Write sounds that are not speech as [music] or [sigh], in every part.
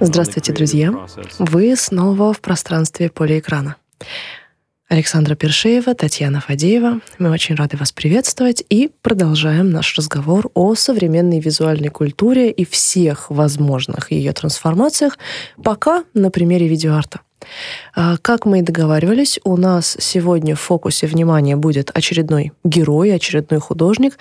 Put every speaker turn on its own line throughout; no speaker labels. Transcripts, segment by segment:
Здравствуйте, друзья! Вы снова в пространстве полеэкрана. Александра Першеева, Татьяна Фадеева. Мы очень рады вас приветствовать и продолжаем наш разговор о современной визуальной культуре и всех возможных ее трансформациях, пока на примере видеоарта. А, как мы и договаривались, у нас сегодня в фокусе внимания будет очередной герой, очередной художник,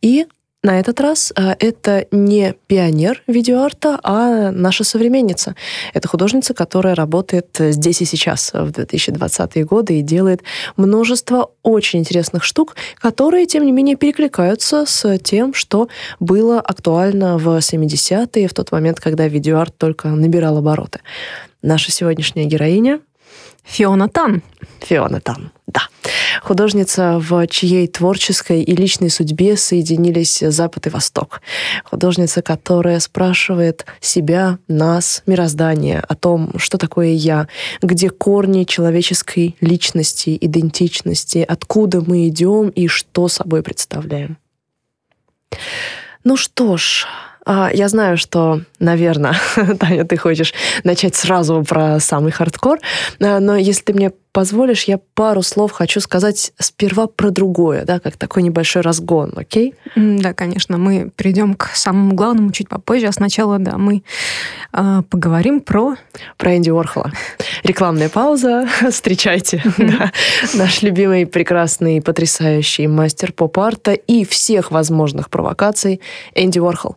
и на этот раз а, это не пионер видеоарта, а наша современница. Это художница, которая работает здесь и сейчас, в 2020-е годы, и делает множество очень интересных штук, которые, тем не менее, перекликаются с тем, что было актуально в 70-е, в тот момент, когда видеоарт только набирал обороты. Наша сегодняшняя героиня
Фиона Тан.
Фиона Тан, да. Художница, в чьей творческой и личной судьбе соединились Запад и Восток. Художница, которая спрашивает себя, нас, мироздание о том, что такое я, где корни человеческой личности, идентичности, откуда мы идем и что собой представляем. Ну что ж, я знаю, что, наверное, [laughs] Таня, ты хочешь начать сразу про самый хардкор, а, но если ты мне позволишь, я пару слов хочу сказать сперва про другое, да, как такой небольшой разгон, окей?
Да, конечно, мы перейдем к самому главному чуть попозже, а сначала, да, мы э, поговорим про...
Про Энди Уорхола. Рекламная пауза, [laughs] встречайте, да, наш любимый, прекрасный, потрясающий мастер поп-арта и всех возможных провокаций Энди Уорхол.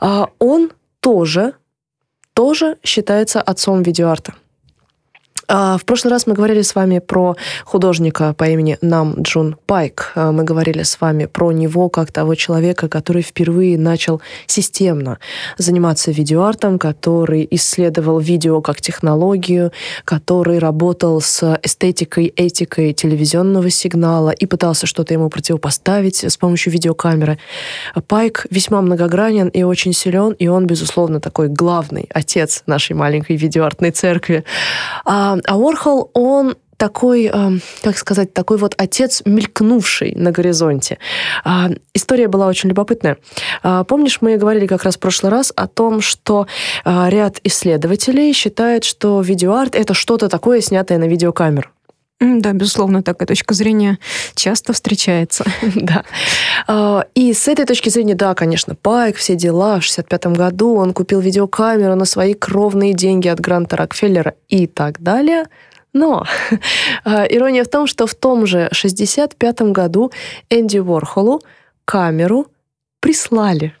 А он тоже, тоже считается отцом видеоарта. А, в прошлый раз мы говорили с вами про художника по имени Нам Джун Пайк. А, мы говорили с вами про него как того человека, который впервые начал системно заниматься видеоартом, который исследовал видео как технологию, который работал с эстетикой, этикой телевизионного сигнала и пытался что-то ему противопоставить с помощью видеокамеры. Пайк весьма многогранен и очень силен, и он, безусловно, такой главный отец нашей маленькой видеоартной церкви. А а Орхол, он такой, как сказать, такой вот отец, мелькнувший на горизонте. А, история была очень любопытная. А, помнишь, мы говорили как раз в прошлый раз о том, что ряд исследователей считает, что видеоарт — это что-то такое, снятое на видеокамеру.
Да, безусловно, такая точка зрения часто встречается. [laughs]
Да. И с этой точки зрения, да, конечно, Пайк, все дела. В 65 году он купил видеокамеру на свои кровные деньги от Гранта Рокфеллера и так далее. Но [laughs] ирония в том, что в том же 65 году Энди Уорхолу камеру прислали.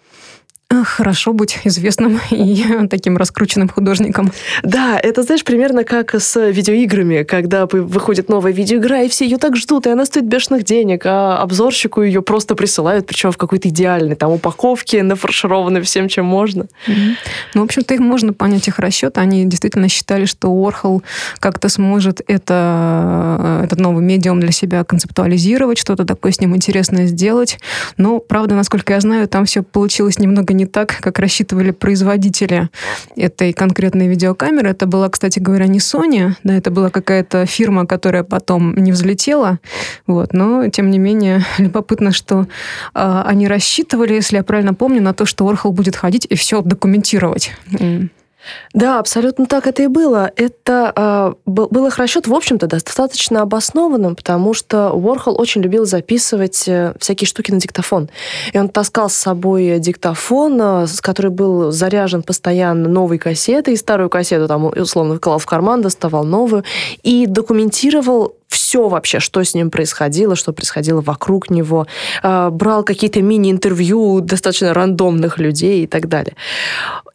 Хорошо быть известным [laughs] и таким раскрученным художником.
Да, это, знаешь, примерно как с видеоиграми, когда выходит новая видеоигра, и все ее так ждут, и она стоит бешеных денег, а обзорщику ее просто присылают, причем в какой-то идеальной там упаковке, [laughs] нафаршированной всем, чем можно.
Mm-hmm. Ну, в общем-то, их можно понять их расчет. Они действительно считали, что Уорхол как-то сможет это, этот новый медиум для себя концептуализировать, что-то такое с ним интересное сделать. Но, правда, насколько я знаю, там все получилось немного не так, как рассчитывали производители этой конкретной видеокамеры. Это была, кстати говоря, не Sony, да, это была какая-то фирма, которая потом не взлетела. Вот, но, тем не менее, [laughs] любопытно, что э, они рассчитывали, если я правильно помню, на то, что Орхол будет ходить и все документировать.
Да, абсолютно так это и было. Это э, был, был их расчет, в общем-то, достаточно обоснованным, потому что Уорхол очень любил записывать э, всякие штуки на диктофон. И он таскал с собой диктофон, э, с который был заряжен постоянно новой кассетой, и старую кассету там условно вкладывал в карман, доставал новую, и документировал все вообще, что с ним происходило, что происходило вокруг него, э, брал какие-то мини-интервью достаточно рандомных людей и так далее.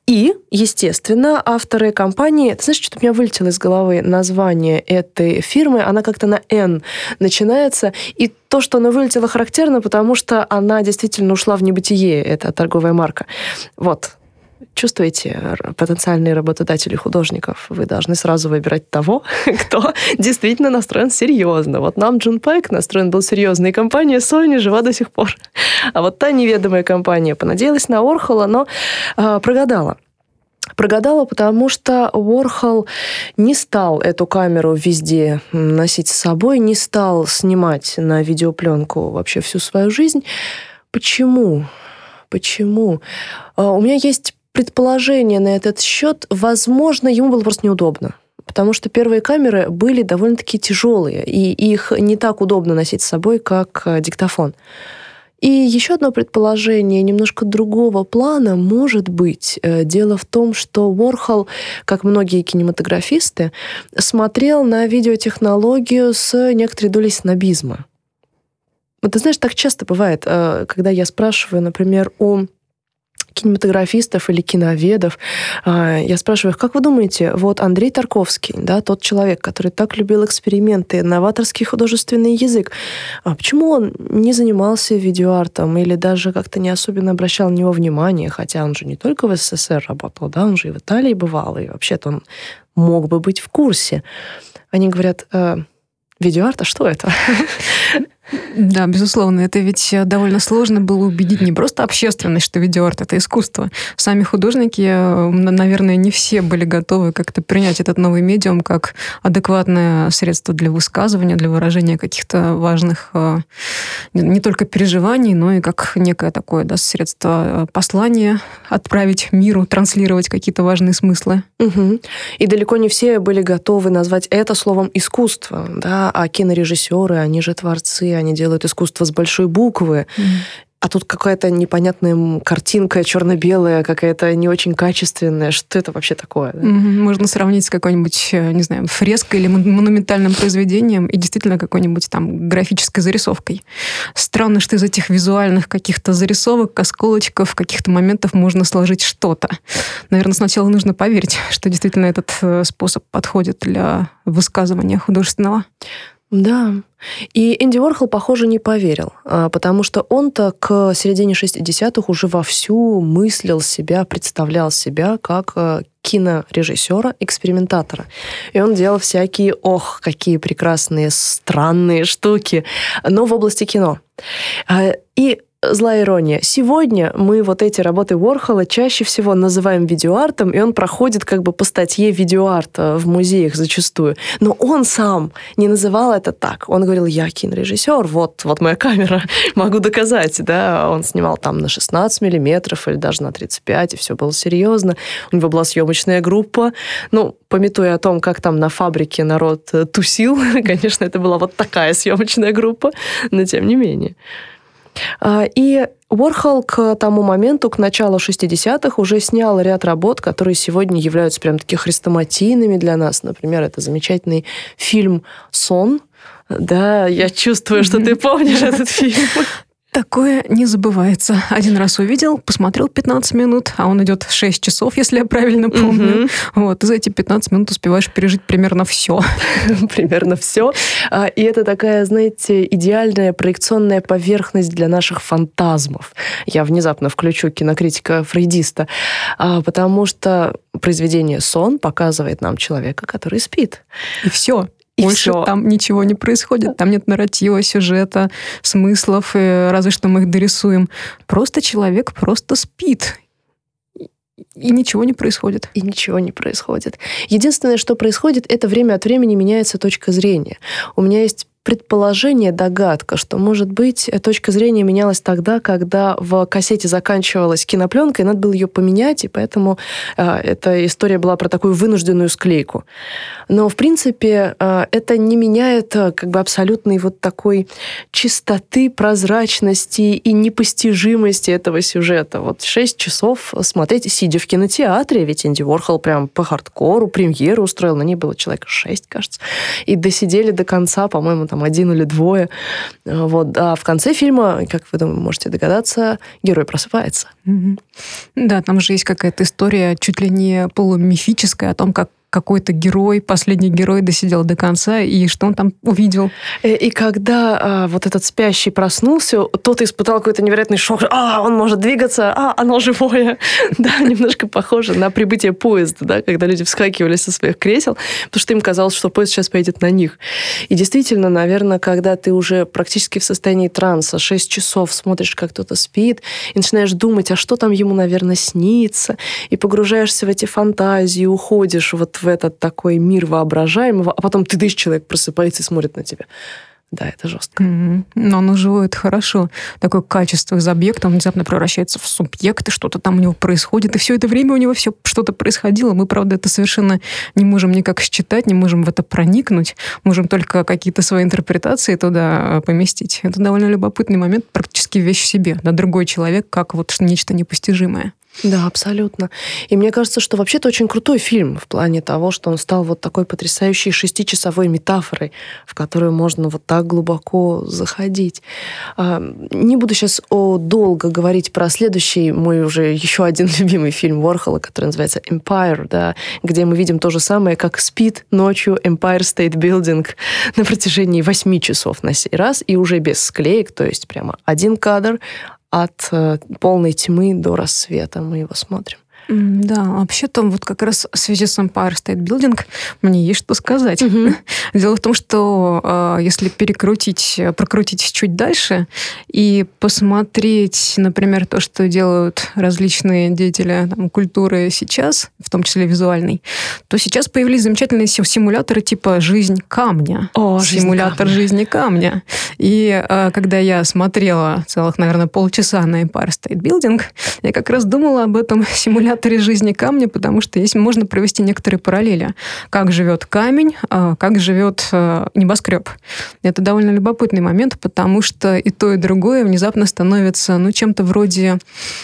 И, естественно, авторы компании... Ты знаешь, что-то у меня вылетело из головы название этой фирмы. Она как-то на «Н» начинается. И то, что она вылетела, характерно, потому что она действительно ушла в небытие. Это торговая марка. Вот, чувствуете потенциальные работодатели художников, вы должны сразу выбирать того, [laughs] кто действительно настроен серьезно. Вот нам Джун Пайк настроен был серьезно, и компания Sony жива до сих пор. А вот та неведомая компания понадеялась на Орхола, но э, прогадала. Прогадала, потому что Уорхол не стал эту камеру везде носить с собой, не стал снимать на видеопленку вообще всю свою жизнь. Почему? Почему? А, у меня есть предположение на этот счет. Возможно, ему было просто неудобно потому что первые камеры были довольно-таки тяжелые, и их не так удобно носить с собой, как э, диктофон. И еще одно предположение немножко другого плана может быть. Э, дело в том, что Уорхол, как многие кинематографисты, смотрел на видеотехнологию с некоторой долей снобизма. Вот ты знаешь, так часто бывает, э, когда я спрашиваю, например, у кинематографистов или киноведов. А, я спрашиваю их, как вы думаете, вот Андрей Тарковский, да, тот человек, который так любил эксперименты, новаторский художественный язык, а почему он не занимался видеоартом или даже как-то не особенно обращал на него внимание, хотя он же не только в СССР работал, да, он же и в Италии бывал, и вообще-то он мог бы быть в курсе. Они говорят, э, видеоарт, а что это? [laughs]
Да, безусловно. Это ведь э, довольно сложно было убедить не просто общественность, что видеоарт — это искусство. Сами художники, э, наверное, не все были готовы как-то принять этот новый медиум как адекватное средство для высказывания, для выражения каких-то важных э, не только переживаний, но и как некое такое да, средство послания отправить миру, транслировать какие-то важные смыслы.
Угу. И далеко не все были готовы назвать это словом искусство, да, а кинорежиссеры, они же творцы, они делают искусство с большой буквы. Mm. А тут какая-то непонятная картинка черно-белая, какая-то не очень качественная. Что это вообще такое? Да?
Можно сравнить с какой-нибудь, э, не знаю, фреской или монументальным произведением и действительно какой-нибудь там графической зарисовкой. Странно, что из этих визуальных каких-то зарисовок, осколочков, каких-то моментов можно сложить что-то. Наверное, сначала нужно поверить, что действительно этот э, способ подходит для высказывания художественного.
Да. И Энди Уорхол, похоже, не поверил, а, потому что он-то к середине 60-х уже вовсю мыслил себя, представлял себя как а, кинорежиссера, экспериментатора. И он делал всякие, ох, какие прекрасные, странные штуки, но в области кино. А, и злая ирония. Сегодня мы вот эти работы Уорхола чаще всего называем видеоартом, и он проходит как бы по статье видеоарта в музеях зачастую. Но он сам не называл это так. Он говорил, я кинорежиссер, вот, вот моя камера, [laughs] могу доказать. Да? Он снимал там на 16 миллиметров или даже на 35, и все было серьезно. У него была съемочная группа. Ну, пометуя о том, как там на фабрике народ тусил, [laughs] конечно, это была вот такая съемочная группа, но тем не менее. А, и Уорхол к тому моменту, к началу 60-х, уже снял ряд работ, которые сегодня являются прям таки хрестоматийными для нас. Например, это замечательный фильм «Сон», да, я чувствую, что ты [laughs] помнишь этот фильм.
Такое не забывается. Один раз увидел, посмотрел 15 минут, а он идет 6 часов, если я правильно помню. Угу. Вот, за эти 15 минут успеваешь пережить примерно все. [laughs]
примерно все. А, и это такая, знаете, идеальная проекционная поверхность для наших фантазмов. Я внезапно включу кинокритика фрейдиста, а, потому что произведение «Сон» показывает нам человека, который спит.
И все. И Больше все. там ничего не происходит, там нет нарратива, сюжета, смыслов, и разве что мы их дорисуем. Просто человек просто спит. И ничего не происходит.
И ничего не происходит. Единственное, что происходит, это время от времени меняется точка зрения. У меня есть предположение, догадка, что, может быть, точка зрения менялась тогда, когда в кассете заканчивалась кинопленка, и надо было ее поменять, и поэтому э, эта история была про такую вынужденную склейку. Но, в принципе, э, это не меняет э, как бы абсолютной вот такой чистоты, прозрачности и непостижимости этого сюжета. Вот шесть часов смотреть, сидя в кинотеатре, ведь Энди Уорхол прям по хардкору премьеру устроил, на ней было человек шесть, кажется, и досидели до конца, по-моему, там там один или двое. Э, вот. А в конце фильма, как вы думаете, можете догадаться, герой просыпается.
Да, там же есть какая-то история чуть ли не полумифическая о том, как какой-то герой, последний герой досидел до конца, и что он там увидел.
Э, и когда а, вот этот спящий проснулся, тот испытал какой-то невероятный шок. А, он может двигаться, а, оно живое. [laughs] да, немножко похоже на прибытие поезда, да, когда люди вскакивали со своих кресел, потому что им казалось, что поезд сейчас поедет на них. И действительно, наверное, когда ты уже практически в состоянии транса, 6 часов смотришь, как кто-то спит, и начинаешь думать, а что там ему, наверное, снится, и погружаешься в эти фантазии, уходишь вот в этот такой мир воображаемого, а потом ты дышь, человек просыпается и смотрит на тебя. Да, это жестко.
Mm-hmm. Но оно живое, это хорошо. Такое качество из объекта, он внезапно превращается в субъект, и что-то там у него происходит, и все это время у него все что-то происходило. Мы, правда, это совершенно не можем никак считать, не можем в это проникнуть, можем только какие-то свои интерпретации туда э, поместить. Это довольно любопытный момент, практически вещь в себе. Да, другой человек, как вот нечто непостижимое.
Да, абсолютно. И мне кажется, что вообще это очень крутой фильм в плане того, что он стал вот такой потрясающей шестичасовой метафорой, в которую можно вот так глубоко заходить. А, не буду сейчас о долго говорить про следующий мой уже еще один [laughs] любимый фильм Ворхола, который называется Empire, да, где мы видим то же самое, как спит ночью Empire State Building на протяжении восьми часов на сей раз, и уже без склеек, то есть прямо один кадр, от э, полной тьмы до рассвета. Мы его смотрим.
Да, вообще-то вот как раз в связи с Empire State Building мне есть что сказать. Угу. [laughs] Дело в том, что э, если перекрутить, прокрутить чуть дальше и посмотреть, например, то, что делают различные деятели там, культуры сейчас, в том числе визуальной, то сейчас появились замечательные симуляторы типа «Жизнь камня».
О,
Симулятор
жизни
камня. камня. И э, когда я смотрела целых, наверное, полчаса на Empire State Building, я как раз думала об этом [laughs] симуляторе симуляторе жизни камня, потому что здесь можно провести некоторые параллели. Как живет камень, а, как живет а, небоскреб. Это довольно любопытный момент, потому что и то, и другое внезапно становится ну, чем-то вроде,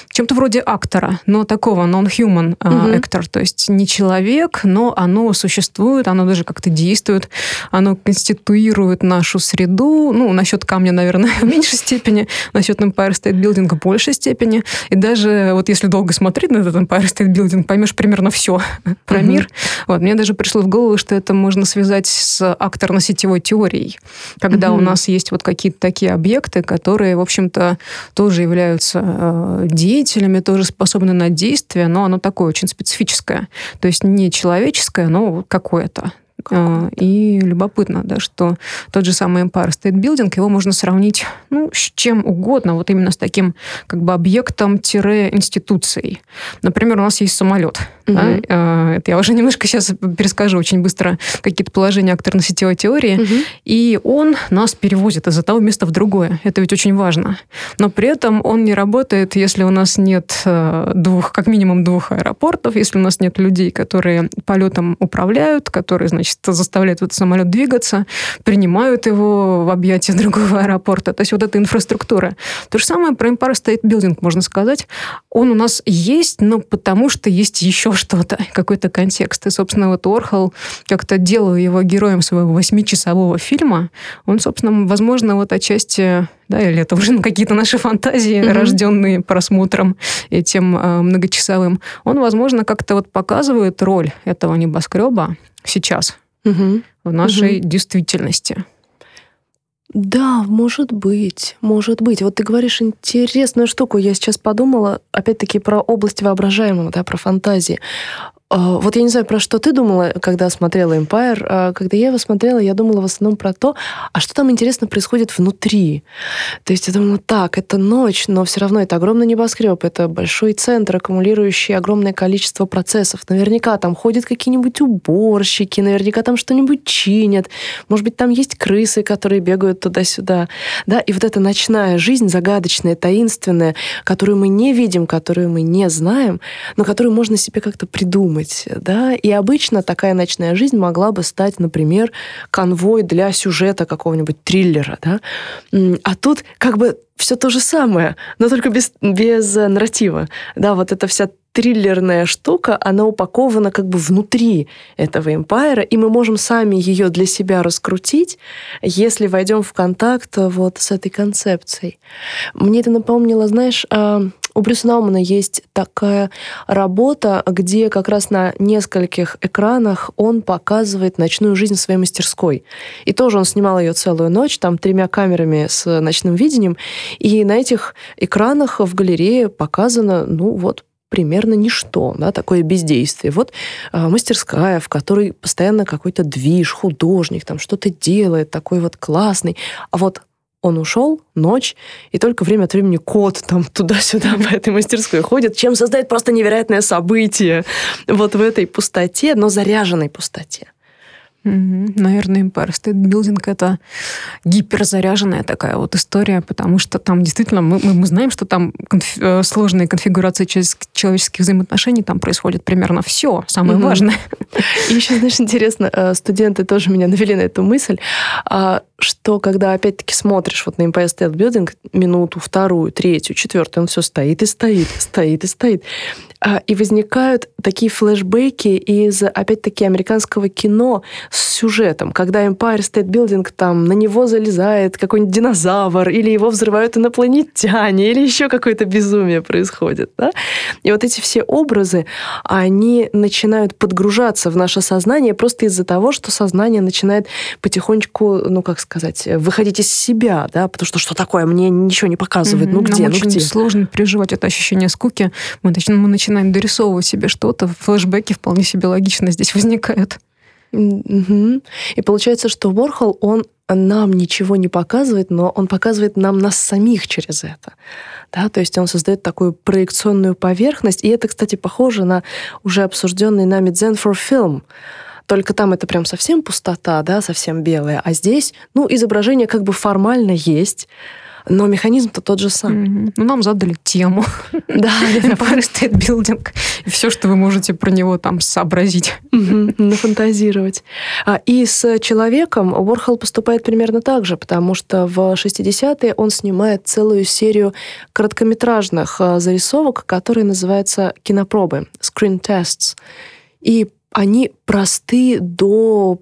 чем-то вроде актора, но такого non-human угу. актор, то есть не человек, но оно существует, оно даже как-то действует, оно конституирует нашу среду, ну, насчет камня, наверное, [laughs] в меньшей степени, насчет Empire State Building в большей степени, и даже вот если долго смотреть на этот Empire State Building, поймешь примерно все [laughs] про мир. Вот, мне даже пришло в голову, что это можно связать с акторно-сетевой теорией, когда у нас есть вот какие-то такие объекты, которые, в общем-то, тоже являются э, деятелями, тоже способны на действие, но оно такое очень специфическое. То есть не человеческое, но какое-то. А, и любопытно, да, что тот же самый Empire State Building, его можно сравнить ну, с чем угодно, вот именно с таким как бы объектом-институцией. Например, у нас есть самолет. Угу. Да? А, это я уже немножко сейчас перескажу очень быстро какие-то положения акторно-сетевой теории. Угу. И он нас перевозит из одного места в другое. Это ведь очень важно. Но при этом он не работает, если у нас нет э, двух, как минимум двух аэропортов, если у нас нет людей, которые полетом управляют, которые, значит, заставляют этот самолет двигаться, принимают его в объятия [laughs] другого аэропорта. То есть вот эта инфраструктура. То же самое про Empire State Building можно сказать. Он у нас есть, но потому что есть еще что-то, [laughs] какой-то контекст. И, собственно, вот Орхол как-то делал его героем своего восьмичасового фильма. Он, собственно, возможно, вот отчасти да, или это уже [laughs] какие-то наши фантазии, mm-hmm. рожденные просмотром этим э, многочасовым, он, возможно, как-то вот показывает роль этого небоскреба сейчас угу. в нашей угу. действительности.
Да, может быть, может быть. Вот ты говоришь интересную штуку. Я сейчас подумала, опять-таки, про область воображаемого, да, про фантазии. А, вот я не знаю, про что ты думала, когда смотрела Empire. А, когда я его смотрела, я думала в основном про то, а что там интересно происходит внутри. То есть я думала, так, это ночь, но все равно это огромный небоскреб, это большой центр, аккумулирующий огромное количество процессов. Наверняка там ходят какие-нибудь уборщики, наверняка там что-нибудь чинят. Может быть, там есть крысы, которые бегают туда-сюда. Да? И вот эта ночная жизнь, загадочная, таинственная, которую мы не видим, которую мы не знаем, но которую можно себе как-то придумать думать, да, и обычно такая ночная жизнь могла бы стать, например, конвой для сюжета какого-нибудь триллера, да, а тут как бы все то же самое, но только без, без нарратива, да, вот эта вся триллерная штука, она упакована как бы внутри этого эмпайра, и мы можем сами ее для себя раскрутить, если войдем в контакт вот с этой концепцией. Мне это напомнило, знаешь, а, у Брюса Наумана есть такая работа, где как раз на нескольких экранах он показывает ночную жизнь в своей мастерской. И тоже он снимал ее целую ночь, там тремя камерами с ночным видением. И на этих экранах в галерее показано, ну вот, примерно ничто, да, такое бездействие. Вот э, мастерская, в которой постоянно какой-то движ, художник там что-то делает, такой вот классный. А вот он ушел, ночь, и только время от времени кот там [laughs] туда-сюда по этой мастерской ходит, чем создает просто невероятное событие вот в этой пустоте, но заряженной пустоте.
Угу. Наверное, Empire State Building — это гиперзаряженная такая вот история, потому что там действительно мы, мы, мы знаем, что там конф, э, сложные конфигурации человеческих взаимоотношений, там происходит примерно все, самое угу. важное.
И еще, знаешь, интересно, э, студенты тоже меня навели на эту мысль, а, что когда опять-таки смотришь вот на Empire State Building минуту, вторую, третью, четвертую, он все стоит и стоит, стоит и стоит. А, и возникают такие флешбеки из, опять-таки, американского кино с сюжетом, когда Empire State Building, там, на него залезает какой-нибудь динозавр, или его взрывают инопланетяне, или еще какое-то безумие происходит. Да? И вот эти все образы, они начинают подгружаться в наше сознание просто из-за того, что сознание начинает потихонечку, ну, как сказать, выходить из себя, да, потому что что такое, мне ничего не показывает, mm-hmm. ну где,
Нам
ну
очень
где.
сложно переживать это ощущение скуки. Мы, мы начинаем дорисовывать себе что-то, флешбеки вполне себе логично здесь [laughs] возникают.
Угу. И получается, что Ворхол, он нам ничего не показывает, но он показывает нам нас самих через это. Да, то есть он создает такую проекционную поверхность. И это, кстати, похоже на уже обсужденный нами Zen for Film. Только там это прям совсем пустота, да, совсем белая. А здесь, ну, изображение как бы формально есть, но механизм-то тот же сам.
Mm-hmm. Ну, нам задали тему. [laughs]
Да, [laughs]
Empire State Building. И все, что вы можете про него там сообразить. [laughs]
Нафантазировать. А, и с человеком Уорхол поступает примерно так же, потому что в 60-е он снимает целую серию короткометражных а, зарисовок, которые называются кинопробы, screen tests. И они просты до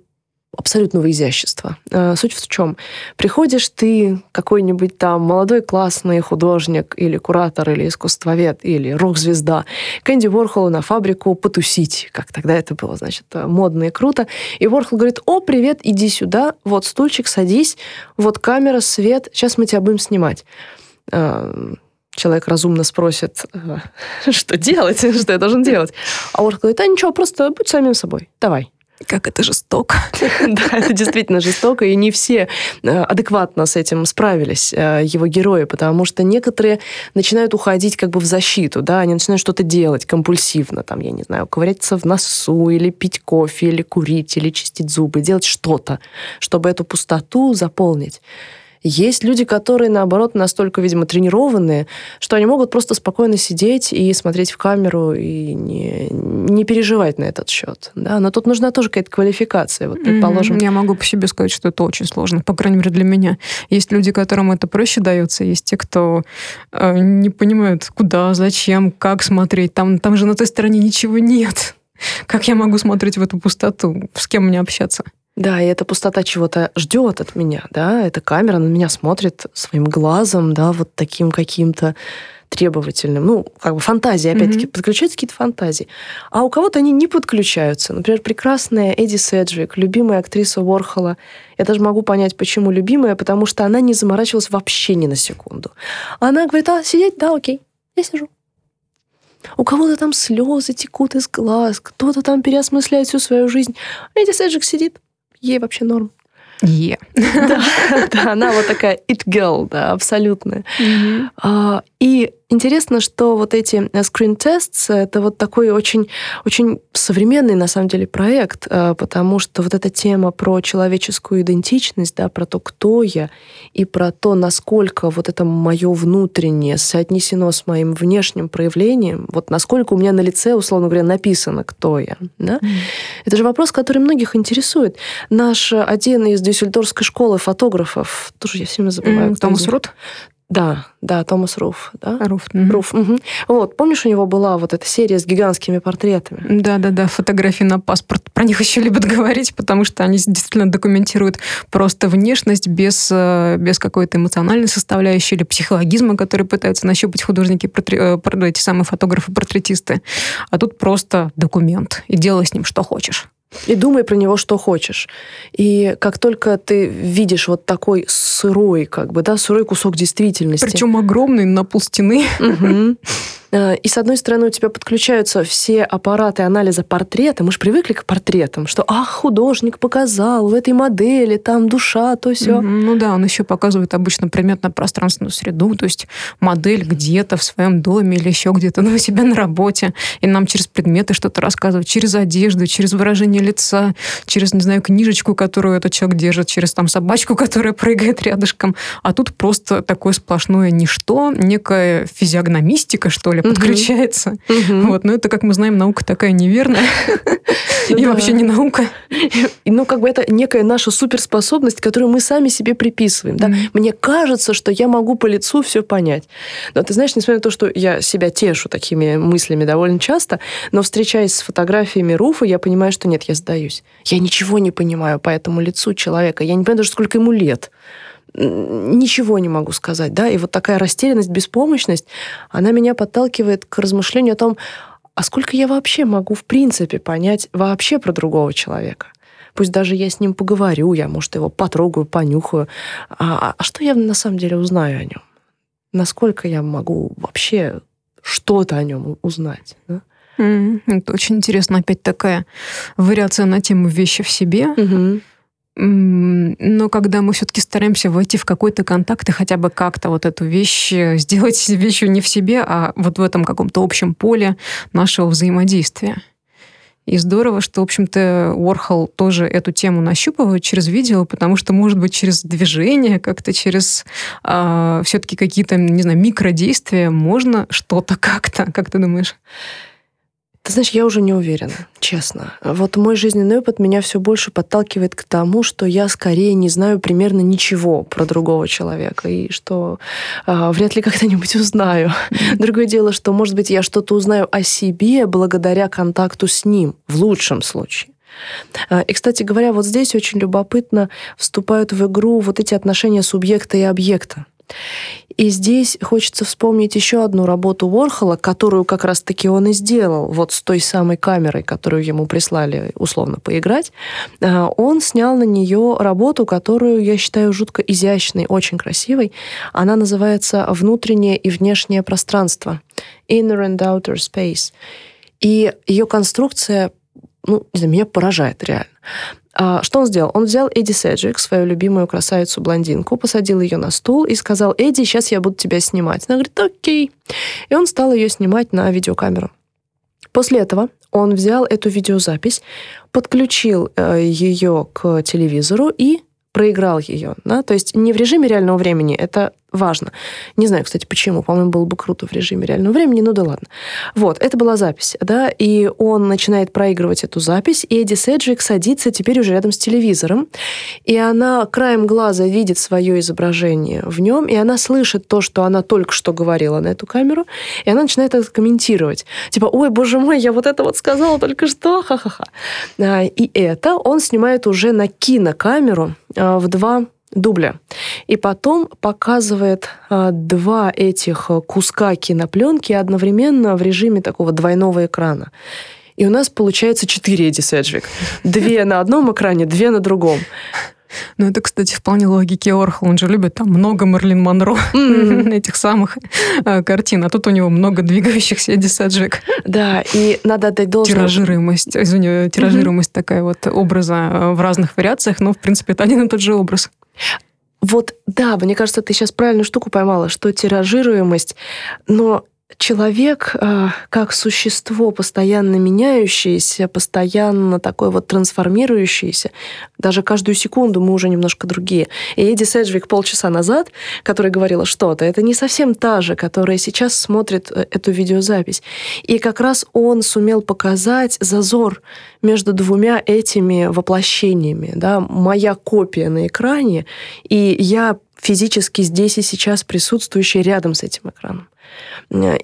абсолютного изящества. Э, суть в чем? Приходишь ты, какой-нибудь там молодой классный художник или куратор, или искусствовед, или рок-звезда, к Энди Ворхолу на фабрику потусить, как тогда это было, значит, э, модно и круто. И Ворхол говорит, о, привет, иди сюда, вот стульчик, садись, вот камера, свет, сейчас мы тебя будем снимать э, человек разумно спросит, [laughs] что делать, [laughs] что я должен делать. А Орх говорит, а ничего, просто будь самим собой, давай.
Как это жестоко. [laughs]
Да, это действительно жестоко, и не все э, адекватно с этим справились, э, его герои, потому что некоторые начинают уходить как бы в защиту, да, они начинают что-то делать компульсивно, там, я не знаю, ковыряться в носу, или пить кофе, или курить, или чистить зубы, делать что-то, чтобы эту пустоту заполнить. Есть люди, которые, наоборот, настолько, видимо, тренированные, что они могут просто спокойно сидеть и смотреть в камеру и не, не переживать на этот счет. Да? Но тут нужна тоже какая-то квалификация. Вот, предположим.
Я могу по себе сказать, что это очень сложно, по крайней мере, для меня. Есть люди, которым это проще дается, есть те, кто э, не понимают, куда, зачем, как смотреть. Там, там же на той стороне ничего нет. [laughs] Как я могу смотреть в эту пустоту? С кем мне общаться?
Да, и эта пустота чего-то ждет от меня, да, эта камера на меня смотрит своим глазом, да, вот таким каким-то требовательным. Ну, как бы фантазии, опять-таки, mm-hmm. подключаются какие-то фантазии. А у кого-то они не подключаются. Например, прекрасная Эдди Седжвик, любимая актриса Уорхола. Я даже могу понять, почему любимая, потому что она не заморачивалась вообще ни на секунду. Она говорит, а, сидеть? Да, окей, я сижу. У кого-то там слезы текут из глаз, кто-то там переосмысляет всю свою жизнь. Эдди Седжвик сидит, ей вообще норм.
Yeah. [laughs]
да, да, она вот такая it girl, да, абсолютная. Mm-hmm. А, и Интересно, что вот эти э, screen tests — это вот такой очень, очень современный, на самом деле, проект, э, потому что вот эта тема про человеческую идентичность, да, про то, кто я, и про то, насколько вот это мое внутреннее соотнесено с моим внешним проявлением, вот насколько у меня на лице, условно говоря, написано, кто я. Да? Mm. Это же вопрос, который многих интересует. Наш один из дюссельдорфской школы фотографов, тоже я все время забываю.
Mm, Томас Рут?
Да, да, Томас Руф. Да?
Руф.
Руф. Угу. Вот, помнишь, у него была вот эта серия с гигантскими портретами?
Да-да-да, фотографии на паспорт. Про них еще любят говорить, потому что они действительно документируют просто внешность без, э, без какой-то эмоциональной составляющей или психологизма, который пытаются нащупать художники, э, эти самые фотографы-портретисты. А тут просто документ, и делай с ним что хочешь
и думай про него, что хочешь. И как только ты видишь вот такой сырой, как бы, да, сырой кусок действительности.
Причем огромный на пол стены.
Э, и, с одной стороны, у тебя подключаются все аппараты анализа портрета. Мы же привыкли к портретам, что, ах, художник показал в этой модели, там душа, то все.
Ну да, он еще показывает обычно предметно-пространственную среду, то есть модель где-то в своем доме или еще где-то ну, у себя на работе. И нам через предметы что-то рассказывают, через одежду, через выражение лица, через, не знаю, книжечку, которую этот человек держит, через там собачку, [laughs] которая прыгает рядышком. А тут просто такое сплошное ничто, некая физиогномистика, что ли, подключается. Вот, но это, как мы знаем, наука такая неверная. [laughs] И вообще не наука.
Ну, как бы это некая наша суперспособность, которую мы сами себе приписываем. Мне кажется, что я могу по лицу все понять. Но ты знаешь, несмотря на то, что я себя тешу такими мыслями довольно часто, но встречаясь с фотографиями Руфа, я понимаю, что нет, я сдаюсь. Я ничего не понимаю по этому лицу человека. Я не понимаю даже, сколько ему лет ничего не могу сказать, да, и вот такая растерянность, беспомощность, она меня подталкивает к размышлению о том, а сколько я вообще могу в принципе понять вообще про другого человека. Пусть даже я с ним поговорю, я, может, его потрогаю, понюхаю. А, а что я на самом деле узнаю о нем? Насколько я могу вообще что-то о нем узнать? Да?
Mm, это очень интересно. Опять такая вариация на тему вещи в себе.
Mm-hmm.
Но когда мы все-таки стараемся войти в какой-то контакт и хотя бы как-то вот эту вещь э, сделать [laughs] вещью не в себе, а вот в этом каком-то общем поле нашего взаимодействия. И здорово, что, в общем-то, Уорхол тоже эту тему нащупывает через видео, потому что, может быть, через движение, как-то через э, а, все-таки какие-то, не знаю, микродействия можно что-то [laughs] как-то, как ты думаешь?
Ты знаешь, я уже не уверена, честно. Вот мой жизненный опыт меня все больше подталкивает к тому, что я скорее не знаю примерно ничего про другого человека, и что э, вряд ли когда-нибудь [laughs] узнаю. Другое дело, что, может быть, я что-то узнаю о себе благодаря контакту с ним, в лучшем случае. А, и, кстати говоря, вот здесь очень любопытно вступают в игру вот эти отношения субъекта и объекта. И здесь хочется вспомнить еще одну работу Уорхола, которую как раз-таки он и сделал, вот с той самой камерой, которую ему прислали условно поиграть. А, он снял на нее работу, которую я считаю жутко изящной, очень красивой. Она называется «Внутреннее и внешнее пространство» Inner and Outer Space. И ее конструкция ну, не знаю, меня поражает реально. А, что он сделал? Он взял Эдди Седжик, свою любимую красавицу-блондинку, посадил ее на стул и сказал, Эдди, сейчас я буду тебя снимать. Она говорит, окей. И он стал ее снимать на видеокамеру. После этого он взял эту видеозапись, подключил э, ее к телевизору и проиграл ее. Да? То есть не в режиме реального времени, это важно. Не знаю, кстати, почему. По-моему, было бы круто в режиме реального времени, ну да ладно. Вот, это была запись, да, и он начинает проигрывать эту запись, и Эдди Седжик садится теперь уже рядом с телевизором, и она краем глаза видит свое изображение в нем, и она слышит то, что она только что говорила на эту камеру, и она начинает это комментировать. Типа, ой, боже мой, я вот это вот сказала только что, ха-ха-ха. А, и это он снимает уже на кинокамеру а, в два дубля. И потом показывает а, два этих куска кинопленки одновременно в режиме такого двойного экрана. И у нас получается четыре Эдди Седжвик. Две на одном экране, две на другом.
Ну, это, кстати, вполне логики Орхол. Он же любит там много Марлин Монро [laughs] mm-hmm. этих самых э, картин. А тут у него много двигающихся Эдди Седжвик.
Да, и надо отдать должное.
Тиражируемость, извини, тиражируемость mm-hmm. такая вот образа в разных вариациях, но, в принципе, это один и тот же образ.
Вот, да, мне кажется, ты сейчас правильную штуку поймала, что тиражируемость, но человек а, как существо постоянно меняющееся, постоянно такой вот трансформирующееся, даже каждую секунду мы уже немножко другие. И Эдди Седжвик полчаса назад, которая говорила что-то, это не совсем та же, которая сейчас смотрит э, эту видеозапись. И как раз он сумел показать зазор между двумя этими воплощениями. Да? Моя копия на экране, и я физически здесь и сейчас присутствующий рядом с этим экраном.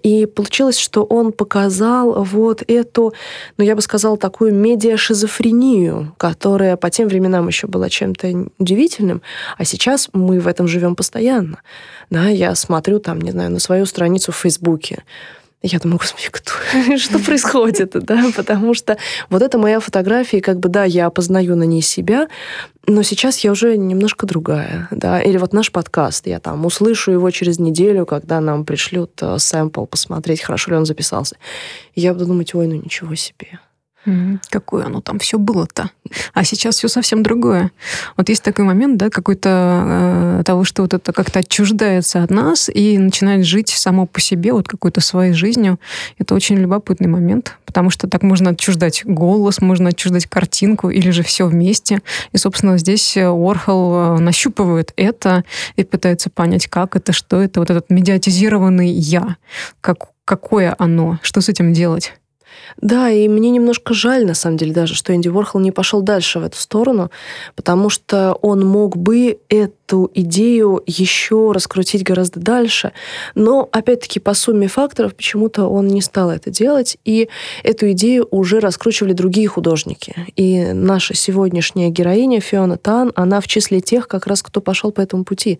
И получилось, что он показал вот эту, ну, я бы сказала, такую медиашизофрению, которая по тем временам еще была чем-то удивительным, а сейчас мы в этом живем постоянно. Да, я смотрю там, не знаю, на свою страницу в Фейсбуке, Я думаю, господи, кто, [laughs] что происходит, да, потому что вот это моя фотография, и как бы, да, я опознаю на ней себя, но сейчас я уже немножко другая, да, или вот наш подкаст, я там услышу его через неделю, когда нам пришлют э, сэмпл, посмотреть, хорошо ли он записался. Я буду думать, ой, ну ничего себе,
Какое оно там все было-то? А сейчас все совсем другое. Вот есть такой момент, да, какой-то э, того, что вот это как-то отчуждается от нас и начинает жить само по себе, вот какой-то своей жизнью. Это очень любопытный момент, потому что так можно отчуждать голос, можно отчуждать картинку или же все вместе. И, собственно, здесь Уорхол э, нащупывает это и пытается понять, как это, что это, вот этот медиатизированный «я», как, какое оно, что с этим делать.
Да, и мне немножко жаль, на самом деле, даже, что Энди Ворхол не пошел дальше в эту сторону, потому что он мог бы эту идею еще раскрутить гораздо дальше. Но, опять-таки, по сумме факторов почему-то он не стал это делать, и эту идею уже раскручивали другие художники. И наша сегодняшняя героиня Фиона Тан, она в числе тех, как раз кто пошел по этому пути.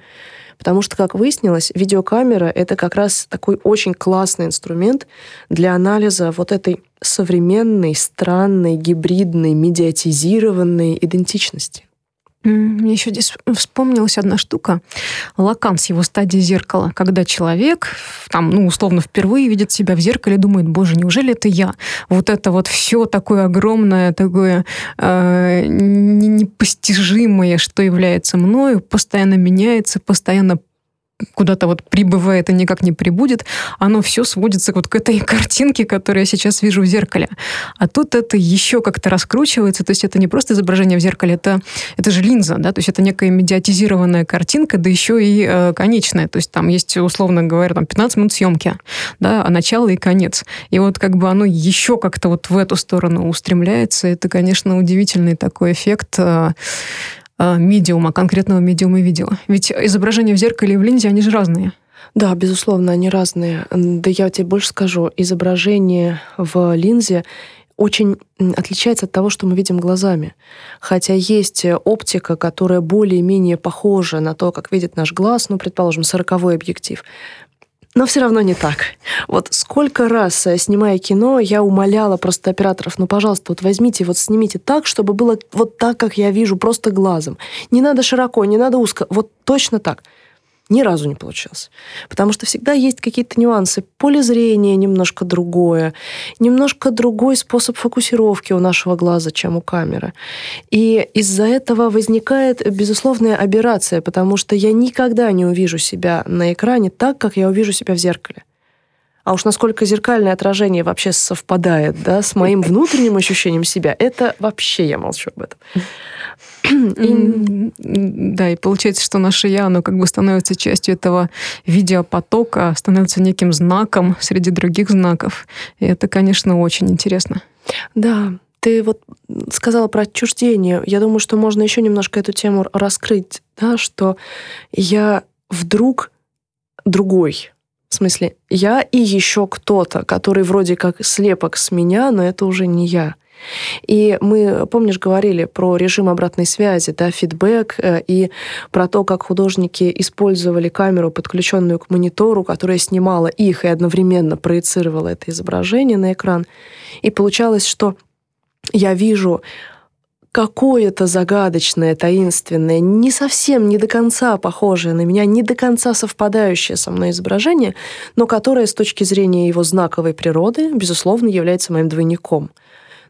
Потому что, как выяснилось, видеокамера — это как раз такой очень классный инструмент для анализа вот этой современной, странной, гибридной, медиатизированной идентичности.
Мне еще здесь вспомнилась одна штука. Лакан с его стадии зеркала, когда человек, там, ну, условно, впервые видит себя в зеркале думает, боже, неужели это я? Вот это вот все такое огромное, такое э, непостижимое, что является мною, постоянно меняется, постоянно куда-то вот прибывает и никак не прибудет, оно все сводится вот к этой [laughs] картинке, которую я сейчас вижу в зеркале. А тут это еще как-то раскручивается, то есть это не просто изображение в зеркале, это, это же линза, да, то есть это некая медиатизированная картинка, да еще и э, конечная, то есть там есть, условно говоря, там 15 минут съемки, да, а начало и конец. И вот как бы оно еще как-то вот в эту сторону устремляется, это, конечно, удивительный такой эффект, э, медиума, конкретного медиума видео. Ведь изображения в зеркале и в линзе, они же разные.
Да, безусловно, они разные. Да я тебе больше скажу, изображение в линзе очень отличается от того, что мы видим глазами. Хотя есть оптика, которая более-менее похожа на то, как видит наш глаз, ну, предположим, сороковой объектив. Но все равно не так. Вот сколько раз, э, снимая кино, я умоляла просто операторов, ну, пожалуйста, вот возьмите, вот снимите так, чтобы было вот так, как я вижу, просто глазом. Не надо широко, не надо узко, вот точно так ни разу не получилось. Потому что всегда есть какие-то нюансы. Поле зрения немножко другое, немножко другой способ фокусировки у нашего глаза, чем у камеры. И из-за этого возникает безусловная аберрация, потому что я никогда не увижу себя на экране так, как я увижу себя в зеркале. А уж насколько зеркальное отражение вообще совпадает да, с моим внутренним ощущением себя, это вообще я молчу об этом.
И, да, и получается, что наше «я», оно как бы становится частью этого видеопотока, становится неким знаком среди других знаков. И это, конечно, очень интересно.
Да, ты вот сказала про отчуждение. Я думаю, что можно еще немножко эту тему раскрыть, да, что я вдруг другой. В смысле, я и еще кто-то, который вроде как слепок с меня, но это уже не я. И мы, помнишь, говорили про режим обратной связи, да, фидбэк, э, и про то, как художники использовали камеру, подключенную к монитору, которая снимала их и одновременно проецировала это изображение на экран. И получалось, что я вижу какое-то загадочное, таинственное, не совсем, не до конца похожее на меня, не до конца совпадающее со мной изображение, но которое с точки зрения его знаковой природы, безусловно, является моим двойником —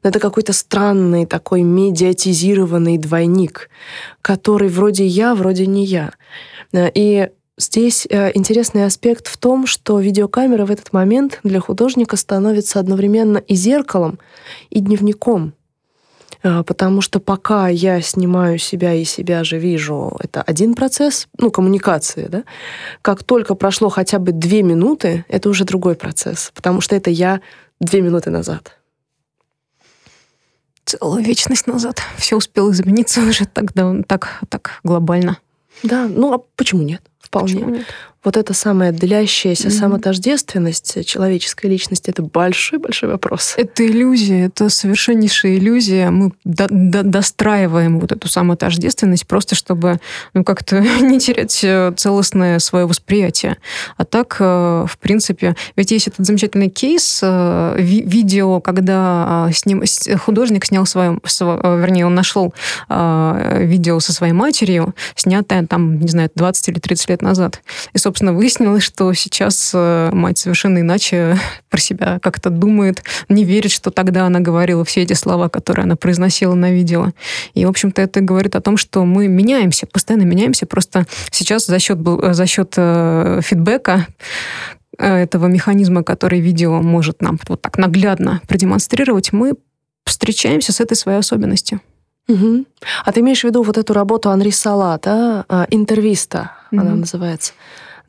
это какой-то странный такой медиатизированный двойник, который вроде я, вроде не я. И здесь э, интересный аспект в том, что видеокамера в этот момент для художника становится одновременно и зеркалом, и дневником. Э, потому что пока я снимаю себя и себя же вижу, это один процесс, ну, коммуникации, да. Как только прошло хотя бы две минуты, это уже другой процесс, потому что это я две минуты назад
целую вечность назад. Все успело измениться [laughs] уже так, да, так, так глобально.
Да, ну а почему нет? Вполне. Почему нет? Вот эта самая длящаяся mm-hmm. самотождественность человеческой личности, это большой-большой вопрос.
Это иллюзия, это совершеннейшая иллюзия. Мы до- до- достраиваем вот эту самотождественность просто, чтобы ну, как-то [laughs] не терять э, целостное свое восприятие. А так, э, в принципе, ведь есть этот замечательный кейс, э, ви- видео, когда а, с ним, художник снял свое, вернее, он нашел видео со своей матерью, снятое там, не знаю, 20 или 30 лет назад. И, собственно, выяснилось, что сейчас э, мать совершенно иначе [laughs] про себя как-то думает, не верит, что тогда она говорила все эти слова, которые она произносила на видео. И, в общем-то, это говорит о том, что мы меняемся, постоянно меняемся. Просто сейчас за счет, за счет э, фидбэка э, этого механизма, который видео может нам вот так наглядно продемонстрировать, мы встречаемся с этой своей особенностью.
Угу. А ты имеешь в виду вот эту работу Анри Сала, да, интервиста, угу. она называется.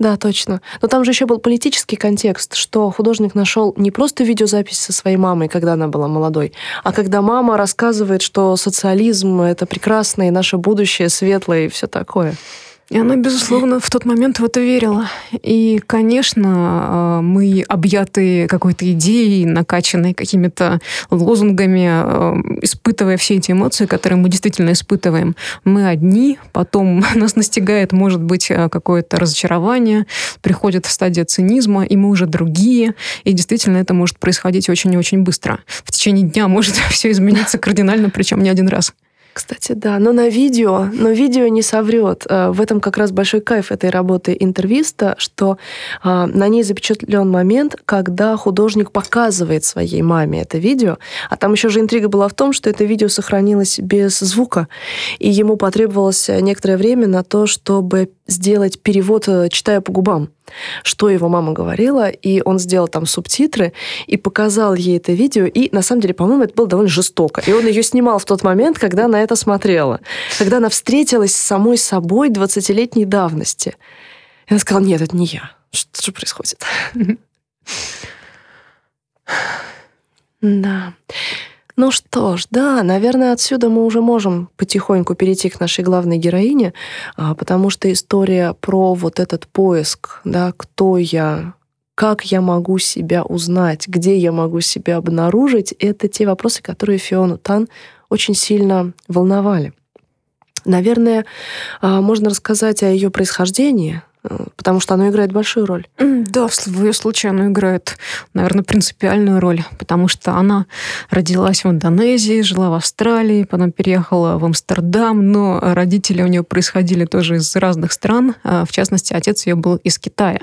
Да, точно. Но там же еще был политический контекст, что художник нашел не просто видеозапись со своей мамой, когда она была молодой, а когда мама рассказывает, что социализм это прекрасно и наше будущее светлое и все такое.
И она, безусловно, в тот момент в это верила. И, конечно, э, мы, объятые какой-то идеей, накачанные какими-то лозунгами, э, испытывая все эти эмоции, которые мы действительно испытываем, мы одни, потом [laughs] нас настигает, может быть, э, какое-то разочарование, приходит в стадия цинизма, и мы уже другие. И действительно это может происходить очень и очень быстро. В течение дня может [laughs] все измениться кардинально, причем не один раз.
Кстати, да, но на видео, но видео не соврет. Э, в этом как раз большой кайф этой работы интервиста, что а, на ней запечатлен момент, когда художник показывает своей маме это видео, а там еще же интрига была в том, что это видео сохранилось без звука, и ему потребовалось некоторое время на то, чтобы сделать перевод, э, читая по губам что его мама говорила, и он сделал там субтитры и показал ей это видео, и на самом деле, по-моему, это было довольно жестоко. И он ее снимал в тот момент, когда она это смотрела, когда она встретилась с самой собой 20-летней давности. И она сказала, нет, это не я. Что же происходит? [laughs] Да. Ну что ж, да, наверное, отсюда мы уже можем потихоньку перейти к нашей главной героине, а, потому что история про вот этот поиск, да, кто я, как я могу себя узнать, где я могу себя обнаружить, это те вопросы, которые Фиону Тан очень сильно волновали. Наверное, а, можно рассказать о ее происхождении, потому что оно играет большую роль.
Да, в ее случае оно играет, наверное, принципиальную роль, потому что она родилась в Индонезии, жила в Австралии, потом переехала в Амстердам, но родители у нее происходили тоже из разных стран, а, в частности, отец ее был из Китая.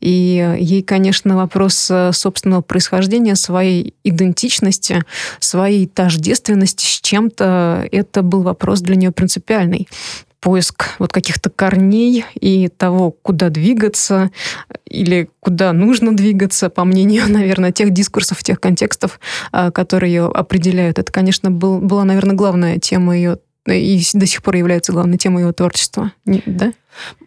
И ей, конечно, вопрос э, собственного происхождения, своей идентичности, своей тождественности с чем-то, это был вопрос для нее принципиальный поиск вот каких-то корней и того, куда двигаться или куда нужно двигаться, по мнению, [laughs] наверное, тех дискурсов, тех контекстов, а, которые ее определяют. Это, конечно, был, была, наверное, главная тема ее и до сих пор является главной темой его творчества, да?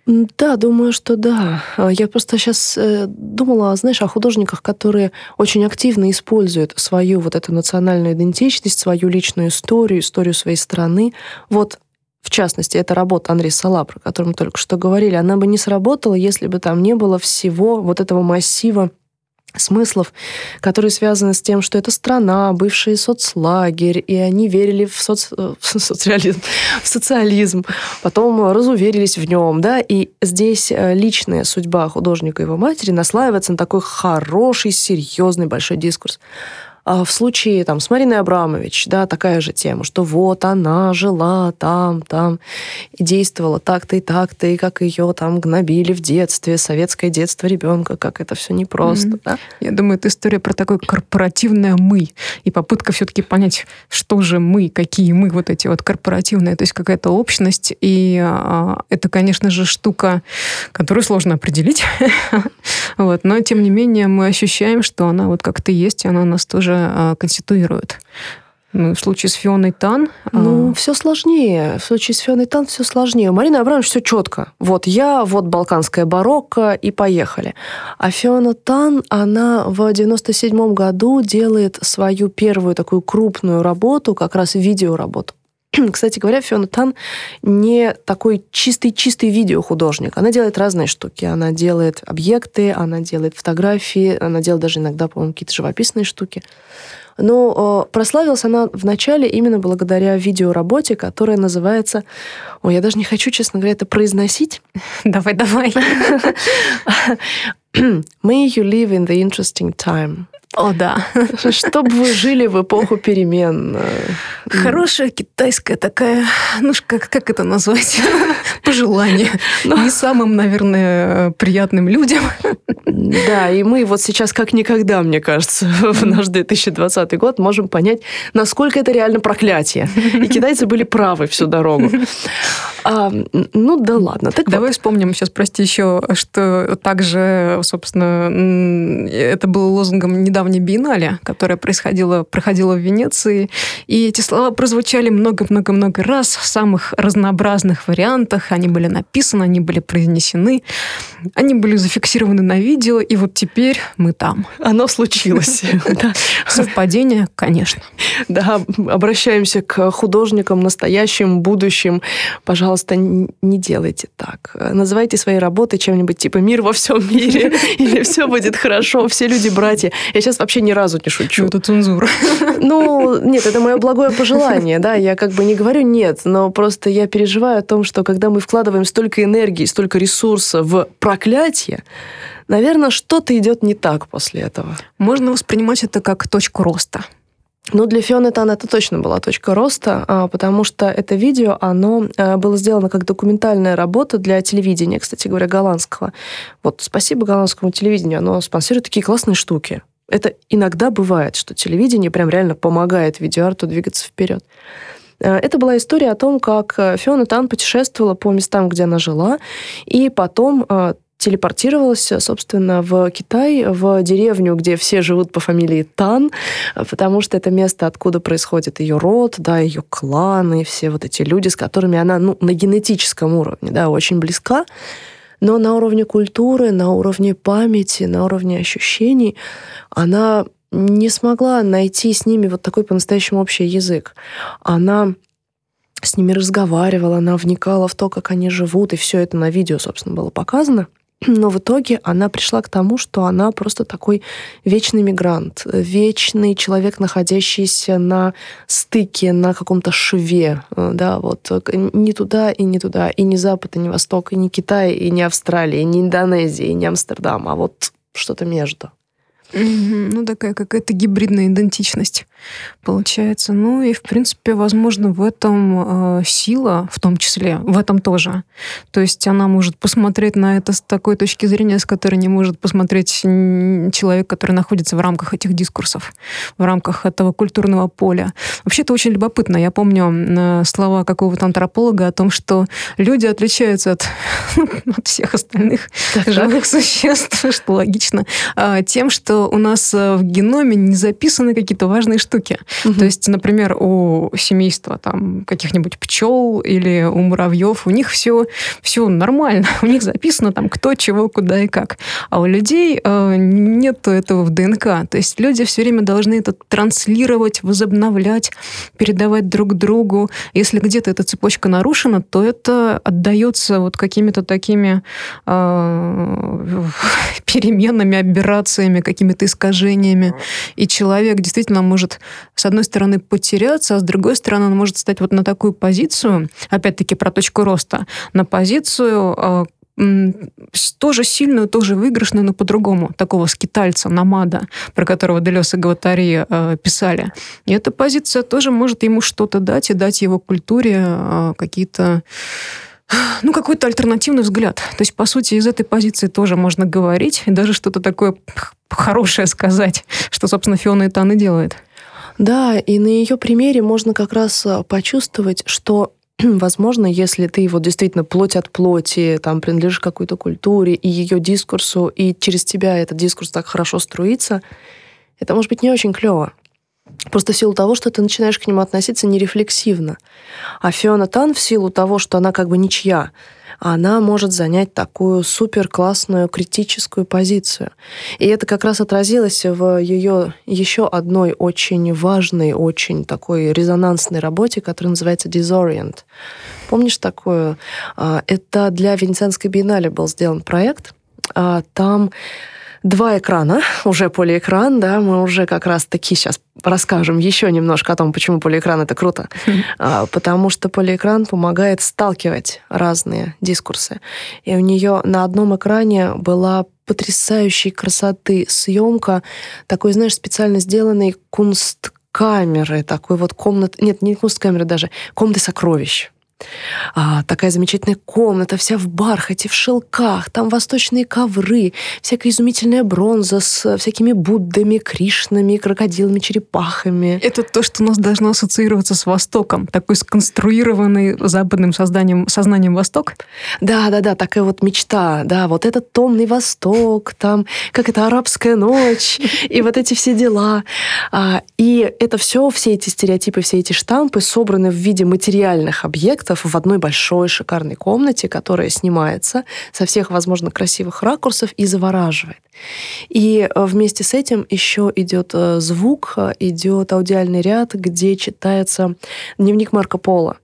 Да, думаю, что да. Я просто сейчас э, думала, знаешь, о художниках, которые очень активно используют свою вот эту национальную идентичность, свою личную историю, историю своей страны. Вот в частности, эта работа Андрея Сала, про которую мы только что говорили, она бы не сработала, если бы там не было всего вот этого массива смыслов, которые связаны с тем, что это страна, бывший соцлагерь, и они верили в, соц... [laughs] в социализм, в социализм, потом разуверились в нем, да, и здесь э, личная судьба художника и его матери наслаивается на такой хороший, серьезный большой дискурс. А в случае там, с Мариной Абрамович, да, такая же тема, что вот она жила там, там, и действовала так-то и так-то, и как ее там гнобили в детстве, советское детство ребенка, как это все непросто. Mm-hmm. Да?
Я думаю, это история про такое корпоративное «мы», и попытка все-таки понять, что же мы, какие мы вот эти вот корпоративные, то есть какая-то общность, и а, это, конечно же, штука, которую сложно определить, [laughs] вот, но тем не менее мы ощущаем, что она вот как-то есть, и она нас тоже а, конституирует. Ну, в случае с Фионой Тан...
А, ну, а... все сложнее. В случае с Фионой Тан все сложнее. У Марины Абрамович все четко. Вот я, вот балканская барокко, и поехали. А Фиона Тан, она в 97 году делает свою первую такую крупную работу, как раз видеоработу [clears throat] Кстати говоря, Фиона Тан не такой чистый-чистый видеохудожник. Она делает разные штуки. Она делает объекты, она делает фотографии, она делает даже иногда, по-моему, какие-то живописные штуки. Но э, прославилась она вначале именно благодаря видеоработе, которая называется... Ой, я даже не хочу, честно говоря, это произносить. [laughs]
Давай, давай. [laughs]
May you live in the interesting time.
О, да.
Чтобы вы жили в эпоху перемен.
Хорошая китайская такая, ну как, как это назвать? Пожелание. Но... Ну. Не самым, наверное, приятным людям.
Да, и мы вот сейчас как никогда, мне кажется, [laughs] в наш 2020 год можем понять, насколько это реально проклятие. И китайцы были правы всю дорогу. А, ну да ладно.
Так Давай вот. вспомним сейчас, прости, еще, что также, собственно, это было лозунгом недавней биеннале, которая происходила, проходила в Венеции. И эти слова прозвучали много-много-много раз в самых разнообразных вариантах. Они были написаны, они были произнесены, они были зафиксированы на видео, и вот теперь мы там.
Оно случилось. [laughs]
Совпадение, конечно.
Да, обращаемся к художникам настоящим, будущим. Пожалуйста, не делайте так. Называйте свои работы чем-нибудь типа «Мир во всем мире» [laughs] или «Все будет хорошо», «Все люди братья». Я сейчас вообще ни разу не шучу.
Это цензура. [laughs]
Ну, нет, это мое благое пожелание, да, я как бы не говорю нет, но просто я переживаю о том, что когда мы вкладываем столько энергии, столько ресурса в проклятие, наверное, что-то идет не так после этого.
Можно воспринимать это как точку роста.
Ну, для Фионы Тан это точно была точка роста, а, потому что это видео, оно а, было сделано как документальная работа для телевидения, кстати говоря, голландского. Вот спасибо голландскому телевидению, оно спонсирует такие классные штуки. Это иногда бывает, что телевидение прям реально помогает видеоарту двигаться вперед. Э, это была история о том, как э, Фиона Тан путешествовала по местам, где она жила, и потом э, телепортировалась, собственно, в Китай, в деревню, где все живут по фамилии Тан, потому что это место, откуда происходит ее род, да, ее кланы, все вот эти люди, с которыми она ну, на генетическом уровне да, очень близка. Но на уровне культуры, на уровне памяти, на уровне ощущений она не смогла найти с ними вот такой по-настоящему общий язык. Она с ними разговаривала, она вникала в то, как они живут, и все это на видео, собственно, было показано. Но в итоге она пришла к тому, что она просто такой вечный мигрант, вечный человек, находящийся на стыке, на каком-то шве, да, вот не туда и не туда, и не Запад, и не Восток, и не Китай, и не Австралия, и не Индонезия, и не Амстердам, а вот что-то между.
Ну, такая какая-то гибридная идентичность получается. Ну и, в принципе, возможно, в этом э, сила, в том числе, в этом тоже. То есть она может посмотреть на это с такой точки зрения, с которой не может посмотреть человек, который находится в рамках этих дискурсов, в рамках этого культурного поля. Вообще это очень любопытно. Я помню э, слова какого-то антрополога о том, что люди отличаются от, [laughs] от всех остальных так, живых так. существ, [laughs] что логично, э, тем, что у нас э, в геноме не записаны какие-то важные штуки. Угу. То есть, например, у семейства там каких-нибудь пчел или у муравьев, у них все, все нормально. [laughs] У них записано там кто, чего, куда и как. А у людей э, нет этого в ДНК. То есть люди все время должны это транслировать, возобновлять, передавать друг другу. Если где-то эта цепочка нарушена, то это отдается вот какими-то такими э, [laughs] переменами, операциями, какими-то искажениями. И человек действительно может с одной стороны, потеряться, а с другой стороны, он может стать вот на такую позицию, опять-таки про точку роста, на позицию а, тоже сильную, тоже выигрышную, но по-другому. Такого скитальца, намада, про которого Делес и Гватари э, писали. И эта позиция тоже может ему что-то дать и дать его культуре э, какие-то ну, какой-то альтернативный взгляд. То есть, по сути, из этой позиции тоже можно говорить и даже что-то такое хорошее сказать, что, собственно, Фиона и Тан и делает.
Да, и на ее примере можно как раз а, почувствовать, что [clears throat] возможно, если ты вот действительно плоть от плоти, там принадлежишь какой-то культуре и ее дискурсу, и через тебя этот дискурс так хорошо струится, это может быть не очень клево. Просто в силу того, что ты начинаешь к нему относиться нерефлексивно. А Фиона Тан в силу того, что она как бы ничья, она может занять такую супер классную критическую позицию. И это как раз отразилось в ее еще одной очень важной, очень такой резонансной работе, которая называется Disorient. Помнишь такую? А, это для Венецианской биеннале был сделан проект. А, там два экрана, уже полиэкран, да, мы уже как раз-таки сейчас расскажем еще немножко о том, почему полиэкран это круто. А, потому что полиэкран помогает сталкивать разные дискурсы. И у нее на одном экране была потрясающей красоты съемка, такой, знаешь, специально сделанной кунсткамеры, такой вот комнат, нет, не кунсткамеры даже, комнаты сокровищ а, такая замечательная комната, вся в бархате, в шелках, там восточные ковры, всякая изумительная бронза с всякими Буддами, Кришнами, крокодилами, черепахами.
Это то, что у нас должно ассоциироваться с Востоком, такой сконструированный западным созданием, сознанием Восток?
Да, да, да, такая вот мечта, да, вот этот томный Восток, там, как это арабская ночь, [laughs] и вот эти все дела. А, и это все, все эти стереотипы, все эти штампы собраны в виде материальных объектов, объектов в одной большой шикарной комнате, которая снимается со всех возможно красивых ракурсов и завораживает. И э, вместе с этим еще идет э, звук, идет аудиальный ряд, где читается дневник Марко Пола,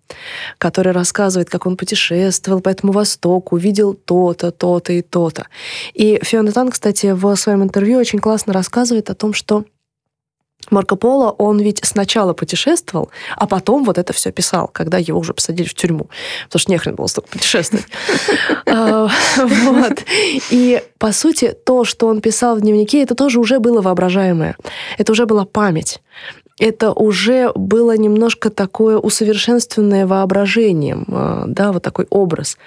который рассказывает, как он путешествовал по этому Востоку, видел то-то, то-то и то-то. И Фиона Тан, кстати, в своем интервью очень классно рассказывает о том, что Марко Поло, он ведь сначала путешествовал, а потом вот это все писал, когда его уже посадили в тюрьму. Потому что нехрен было столько путешествовать. [laughs] А, вот. И, по сути, то, что он писал в дневнике, это тоже уже было воображаемое. Это уже была память это уже было немножко такое усовершенствованное воображением, а, да, вот такой образ.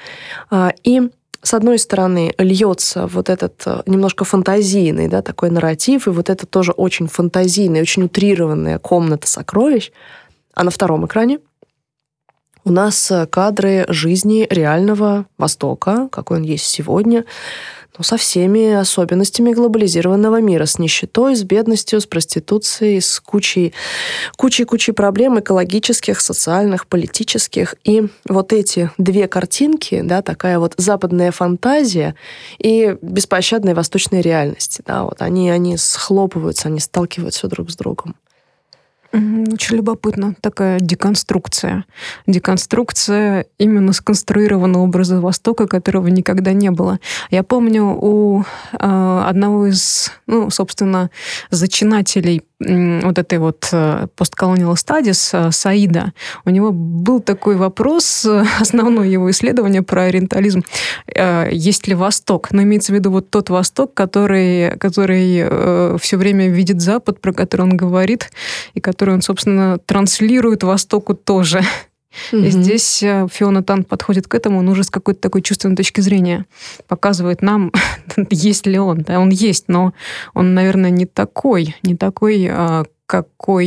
А, и с одной стороны, льется вот этот э, немножко фантазийный, да, такой нарратив, и вот это тоже очень фантазийная, очень утрированная комната сокровищ, а на втором экране у нас э, кадры жизни реального Востока, какой он есть сегодня, ну, со всеми особенностями глобализированного мира, с нищетой, с бедностью, с проституцией, с кучей, кучей, кучей проблем экологических, социальных, политических. И вот эти две картинки, да, такая вот западная фантазия и беспощадная восточная реальность, да, вот они, они схлопываются, они сталкиваются друг с другом.
Очень любопытно. Такая деконструкция. Деконструкция именно сконструированного образа Востока, которого никогда не было. Я помню у э, одного из, ну, собственно, зачинателей вот этой вот э, постколониал стадис э, Саида, у него был такой вопрос, э, [laughs] основное его исследование про ориентализм, есть ли Восток, но имеется в виду вот тот Восток, который, который все время видит Запад, про который он говорит, и который он, собственно, транслирует Востоку тоже. Угу. И здесь Фиона Тан подходит к этому, он уже с какой-то такой чувственной точки зрения показывает нам, [laughs] есть ли он. Да, он есть, но он, наверное, не такой, не такой, а, какой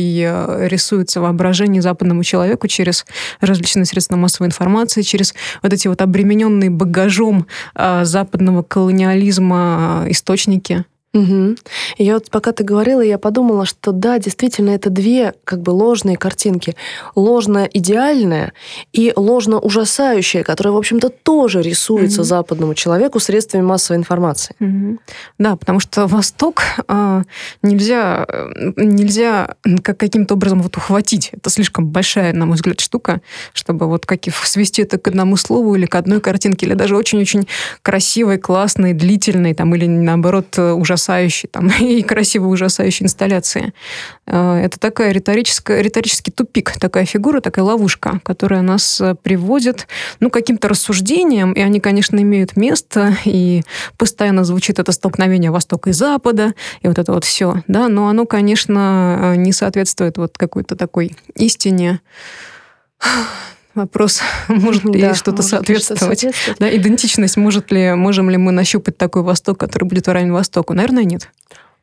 рисуется воображение западному человеку через различные средства массовой информации, через вот эти вот обремененные багажом западного колониализма источники.
Угу. Я вот пока ты говорила, я подумала, что да, действительно, это две как бы ложные картинки. Ложно идеальная и ложно ужасающая, которая, в общем-то, тоже рисуется угу. западному человеку средствами массовой информации.
Угу. Да, потому что Восток э, нельзя, нельзя как каким-то образом вот ухватить. Это слишком большая, на мой взгляд, штука, чтобы вот как свести это к одному слову или к одной картинке, или даже очень-очень красивой, классной, длительной, там, или наоборот, ужасающей ужасающей там, [laughs] и красиво ужасающей инсталляции. Э, это такая риторическая, риторический тупик, такая фигура, такая ловушка, которая нас э, приводит ну, к каким-то рассуждениям, и они, конечно, имеют место, и постоянно звучит это столкновение Востока и Запада, и вот это вот все, да, но оно, конечно, э, не соответствует вот какой-то такой истине, Вопрос, [laughs] может ли да, что-то соответствовать. Что да, идентичность, может ли, можем ли мы нащупать такой Восток, который будет равен Востоку? Наверное, нет.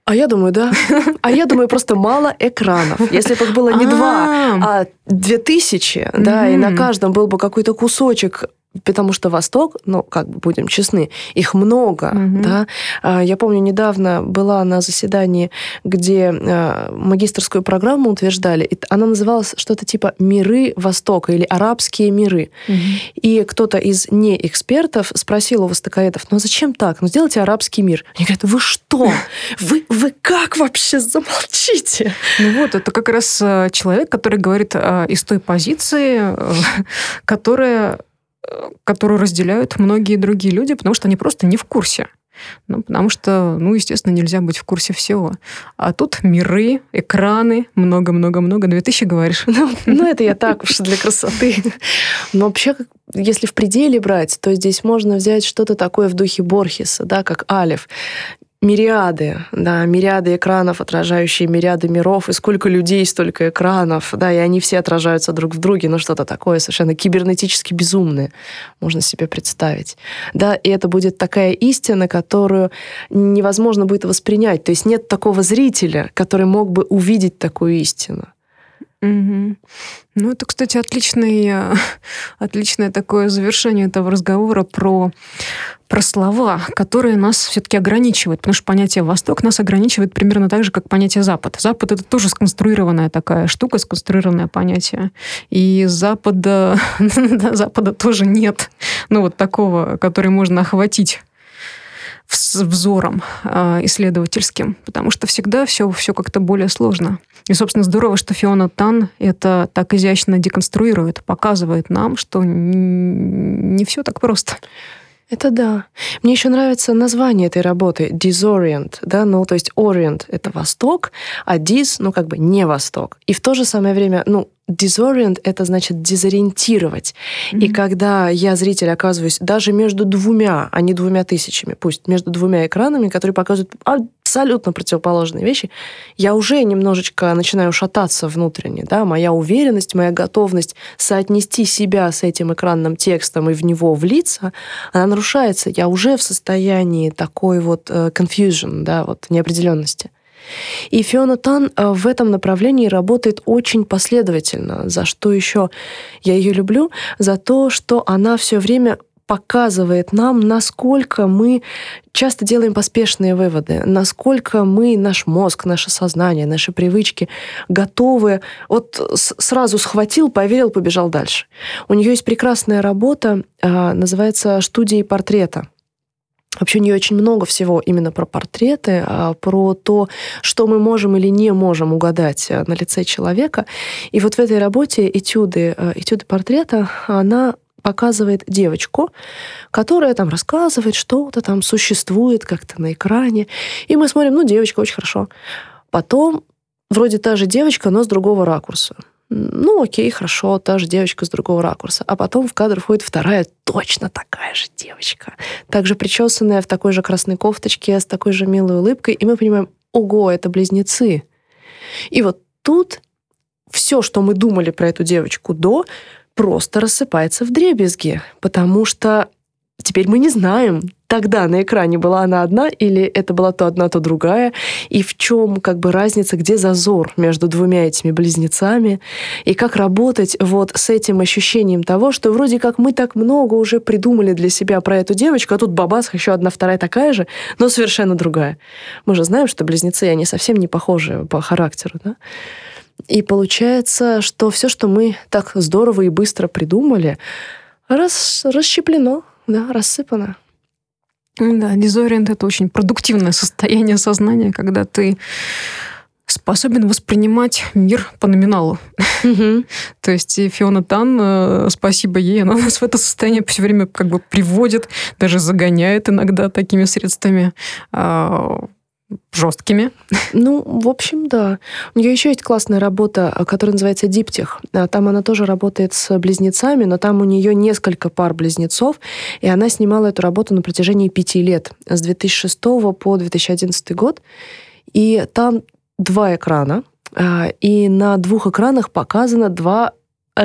А я думаю, да. [laughs] А я думаю, просто мало экранов. Если бы их было не два, а, а две тысячи, да, и на каждом был бы какой-то кусочек потому что Восток, ну, как бы будем честны, их много, угу. да. А, я помню, недавно была на заседании, где а, магистрскую программу утверждали, и она называлась что-то типа «Миры Востока» или «Арабские миры». Угу. И кто-то из неэкспертов спросил у востоковедов, ну, а зачем так? Ну, сделайте арабский мир. Они говорят, вы что? [laughs] Вы, вы как вообще? Замолчите!
Ну вот, это как раз э, человек, который говорит из той позиции, э, [laughs] которая которую разделяют многие другие люди, потому что они просто не в курсе. Ну, потому что, ну, естественно, нельзя быть в курсе всего. А тут миры, экраны, много-много-много. 2000, говоришь?
Ну, ну, это я так уж для красоты. Но вообще, если в пределе брать, то здесь можно взять что-то такое в духе Борхеса, да, как Алиф мириады, да, мириады экранов, отражающие мириады миров, и сколько людей, столько экранов, да, и они все отражаются друг в друге, ну что-то такое совершенно кибернетически безумное, можно себе представить. Да, и это будет такая истина, которую невозможно будет воспринять, то есть нет такого зрителя, который мог бы увидеть такую истину.
Угу. Ну, это, кстати, отличный, [laughs] отличное такое завершение этого разговора про, про слова, которые нас все-таки ограничивают. Потому что понятие «Восток» нас ограничивает примерно так же, как понятие «Запад». Запад — это тоже сконструированная такая штука, сконструированное понятие. И Запада, [laughs] Запада тоже нет. Ну, вот такого, который можно охватить взором э, исследовательским, потому что всегда все, все как-то более сложно. И, собственно, здорово, что Фиона Тан это так изящно деконструирует, показывает нам, что не все так просто.
Это да. Мне еще нравится название этой работы Disorient, да, ну то есть Orient — это Восток, а Dis, ну как бы не Восток. И в то же самое время, ну disorient — это значит дезориентировать. Mm-hmm. И когда я, зритель, оказываюсь даже между двумя, а не двумя тысячами, пусть между двумя экранами, которые показывают абсолютно противоположные вещи, я уже немножечко начинаю шататься внутренне. Да? Моя уверенность, моя готовность соотнести себя с этим экранным текстом и в него влиться, она нарушается. Я уже в состоянии такой вот uh, confusion, да, вот неопределенности. И Фиона Тан э, в этом направлении работает очень последовательно. За что еще я ее люблю? За то, что она все время показывает нам, насколько мы часто делаем поспешные выводы, насколько мы, наш мозг, наше сознание, наши привычки готовы, вот сразу схватил, поверил, побежал дальше. У нее есть прекрасная работа, э, называется «Студии портрета». Вообще у нее очень много всего именно про портреты, а, про то, что мы можем или не можем угадать э, на лице человека. И вот в этой работе этюды, э, этюды портрета, она показывает девочку, которая там рассказывает, что-то там существует как-то на экране. И мы смотрим, ну, девочка, очень хорошо. Потом вроде та же девочка, но с другого ракурса ну окей, хорошо, та же девочка с другого ракурса. А потом в кадр входит вторая, точно такая же девочка. Также причесанная в такой же красной кофточке, с такой же милой улыбкой. И мы понимаем, ого, это близнецы. И вот тут все, что мы думали про эту девочку до, просто рассыпается в дребезги, потому что теперь мы не знаем, тогда на экране была она одна или это была то одна, то другая, и в чем как бы разница, где зазор между двумя этими близнецами, и как работать вот с этим ощущением того, что вроде как мы так много уже придумали для себя про эту девочку, а тут бабас, еще одна вторая такая же, но совершенно другая. Мы же знаем, что близнецы, они совсем не похожи по характеру, да? И получается, что все, что мы так здорово и быстро придумали, рас, расщеплено, да, рассыпано.
Да, дизориент — это очень продуктивное состояние сознания, когда ты способен воспринимать мир по номиналу. [laughs] То есть Фиона Тан, э, спасибо ей, она нас в это состояние все время как бы приводит, даже загоняет иногда такими средствами. А, жесткими.
Ну, в общем, да. У нее еще есть классная работа, которая называется Диптих. А, там она тоже работает с близнецами, но там у нее несколько пар близнецов, и она снимала эту работу на протяжении пяти лет, с 2006 по 2011 год. И там два экрана, а, и на двух экранах показано два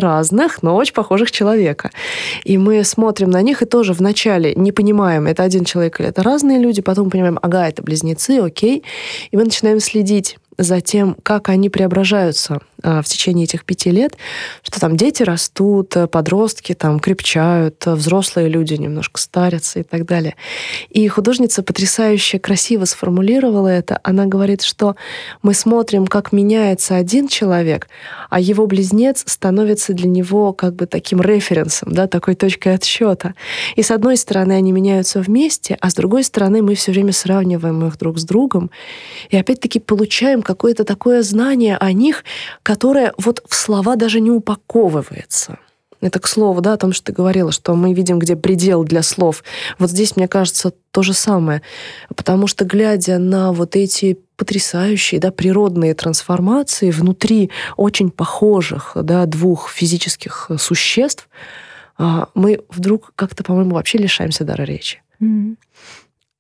разных, но очень похожих человека. И мы смотрим на них и тоже вначале не понимаем, это один человек или это разные люди, потом понимаем, ага, это близнецы, окей. И мы начинаем следить за тем, как они преображаются а, в течение этих пяти лет, что там дети растут, подростки там крепчают, взрослые люди немножко старятся и так далее. И художница потрясающе красиво сформулировала это. Она говорит, что мы смотрим, как меняется один человек, а его близнец становится для него как бы таким референсом, да, такой точкой отсчета. И с одной стороны они меняются вместе, а с другой стороны мы все время сравниваем их друг с другом. И опять-таки получаем какое-то такое знание о них, которое вот в слова даже не упаковывается. Это к слову, да, о том, что ты говорила, что мы видим, где предел для слов. Вот здесь, мне кажется, то же самое. Потому что, глядя на вот эти потрясающие, да, природные трансформации внутри очень похожих, да, двух физических существ, а, мы вдруг как-то, по-моему, вообще лишаемся дара речи. Mm-hmm.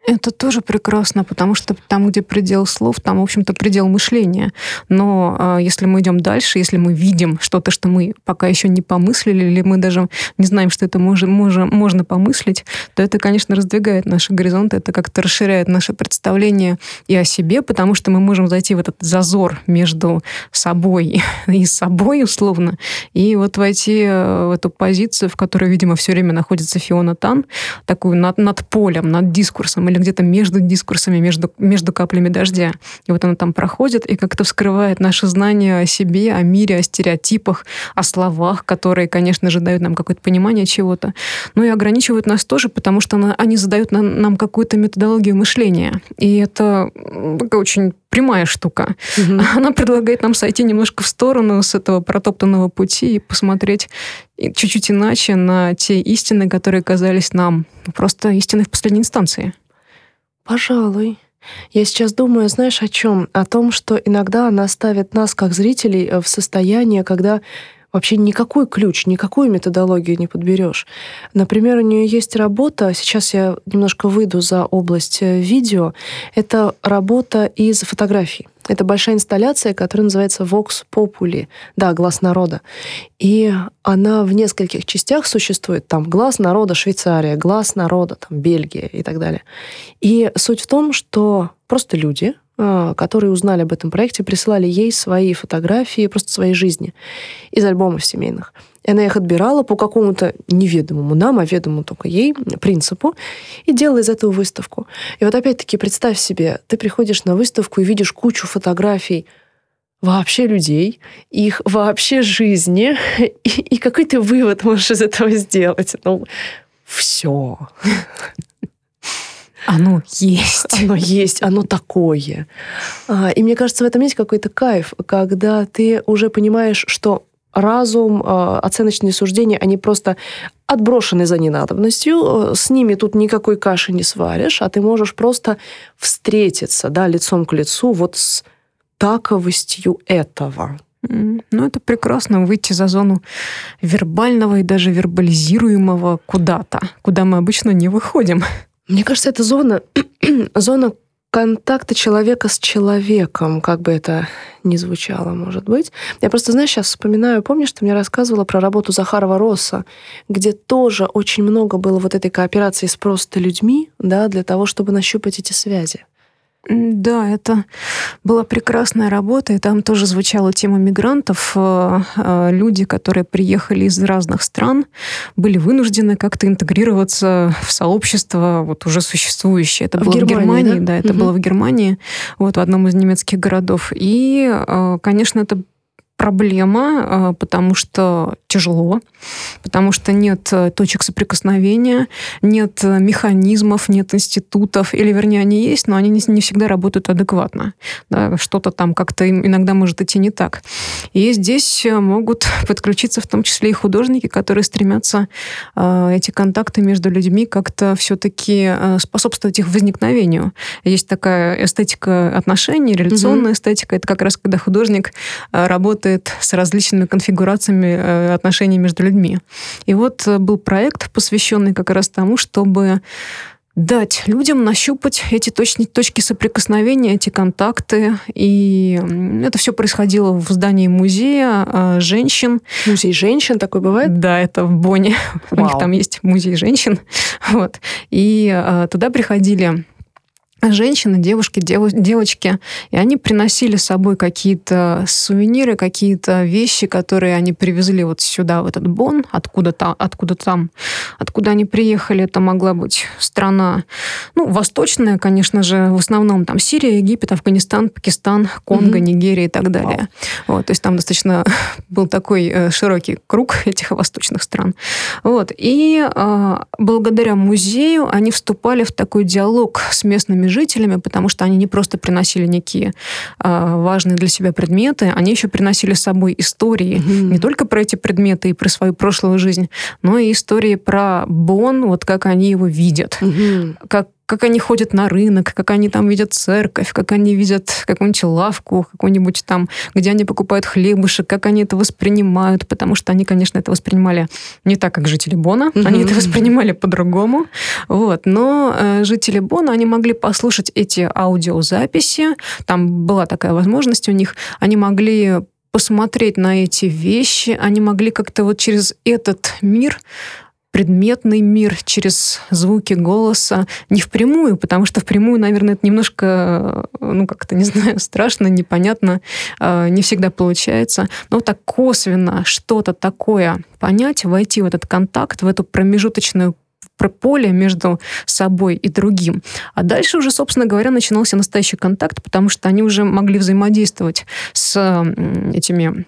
Это тоже прекрасно, потому что там, где предел слов, там, в общем-то, предел мышления. Но э, если мы идем дальше, если мы видим что-то, что мы пока еще не помыслили, или мы даже не знаем, что это можно, можно, можно помыслить, то это, конечно, раздвигает наши горизонты, это как-то расширяет наше представление и о себе, потому что мы можем зайти в этот зазор между собой [laughs] и собой, условно, и вот войти э, в эту позицию, в которой, видимо, все время находится Фиона Тан, такую над, над полем, над дискурсом, или где-то между дискурсами, между, между каплями дождя. И вот она там проходит и как-то вскрывает наше знание о себе, о мире, о стереотипах, о словах, которые, конечно же, дают нам какое-то понимание чего-то. Но и ограничивают нас тоже, потому что она, они задают нам, нам какую-то методологию мышления. И это очень прямая штука. Угу. [laughs] Она предлагает нам сойти немножко в сторону с этого протоптанного пути и посмотреть чуть-чуть иначе на те истины, которые казались нам просто истиной в последней инстанции.
Пожалуй. Я сейчас думаю, знаешь, о чем? О том, что иногда она ставит нас, как зрителей, э, в состояние, когда вообще никакой ключ, никакую методологию не подберешь. Например, у нее есть работа, сейчас я немножко выйду за область э, видео, это работа из фотографий. Это большая инсталляция, которая называется Vox Populi, да, глаз народа. И она в нескольких частях существует. Там глаз народа Швейцария, глаз народа там Бельгия и так далее. И суть в том, что просто люди, а, которые узнали об этом проекте, присылали ей свои фотографии просто своей жизни из альбомов семейных. И она их отбирала по какому-то неведомому нам, а ведомому только ей принципу, и делала из этого выставку. И вот опять-таки представь себе, ты приходишь на выставку и видишь кучу фотографий вообще людей, их вообще жизни, [laughs] и, и какой ты вывод можешь из этого сделать? Ну, все.
Оно есть. [laughs]
Оно есть, оно такое. А, и мне кажется, в этом есть какой-то кайф, когда ты уже понимаешь, что разум, а, оценочные суждения, они просто отброшены за ненадобностью, с ними тут никакой каши не сваришь, а ты можешь просто встретиться, да, лицом к лицу вот с таковостью этого.
Ну, это прекрасно выйти за зону вербального и даже вербализируемого куда-то, куда мы обычно не выходим.
Мне кажется, это зона, [clears throat] зона контакта человека с человеком, как бы это ни звучало, может быть. Я просто, знаешь, сейчас вспоминаю, помнишь, ты мне рассказывала про работу Захарова Росса, где тоже очень много было вот этой кооперации с просто людьми, да, для того, чтобы нащупать эти связи.
Да, это была прекрасная работа, и там тоже звучала тема мигрантов. Э, э, люди, которые приехали из разных стран, были вынуждены как-то интегрироваться в сообщество вот уже существующее. Это в было Германии, в Германии, да, да это угу. было в Германии, вот в одном из немецких городов. И, э, конечно, это проблема, а, потому что тяжело, потому что нет э, точек соприкосновения, нет э, механизмов, нет институтов, или, вернее, они есть, но они не, не всегда работают адекватно. Да, что-то там как-то иногда может идти не так. И здесь э, могут [laughs] подключиться в том числе и художники, которые стремятся эти контакты между людьми как-то все-таки способствовать их возникновению. Есть такая эстетика отношений, реляционная угу. эстетика. Это как раз когда художник работает работает с различными конфигурациями э, отношений между людьми. И вот э, был проект, посвященный как раз тому, чтобы дать людям нащупать эти точки, точки соприкосновения, эти контакты. И это все происходило в здании музея э, женщин.
Музей женщин такой бывает?
Да, это в Бонне. Вау. [laughs] У них там есть музей женщин. [laughs] Вот. И туда приходили женщины, девушки, дев, девочки, и они приносили с собой какие-то сувениры, какие-то вещи, которые они привезли вот сюда, в этот Бон, откуда, там, откуда там, откуда они приехали, это могла быть страна, ну, восточная, конечно же, в основном там Сирия, Египет, Афганистан, Пакистан, Конго, mm-hmm. Нигерия и так далее. Wow. Вот, то есть там достаточно [laughs] был такой э, широкий круг [laughs] этих восточных стран. Вот, и э, благодаря музею они вступали в такой диалог с местными жителями, потому что они не просто приносили некие э, важные для себя предметы, они еще приносили с собой истории mm-hmm. не только про эти предметы и про свою прошлую жизнь, но и истории про Бон, вот как они его видят, mm-hmm. как как они ходят на рынок, как они там видят церковь, как они видят какую-нибудь лавку, какую-нибудь там, где они покупают хлебушек, как они это воспринимают, потому что они, конечно, это воспринимали не так, как жители Бона, mm-hmm. они это воспринимали по-другому, вот, но э, жители Бона, они могли послушать эти аудиозаписи, там была такая возможность у них, они могли посмотреть на эти вещи, они могли как-то вот через этот мир предметный мир через звуки голоса, не впрямую, потому что впрямую, наверное, это немножко, ну, как-то, не [laughs] знаю, страшно, непонятно, а, не всегда получается. Но так косвенно что-то такое понять, войти в этот контакт, в эту промежуточную поле между собой и другим. А дальше уже, собственно говоря, начинался настоящий контакт, потому что они уже могли взаимодействовать с этими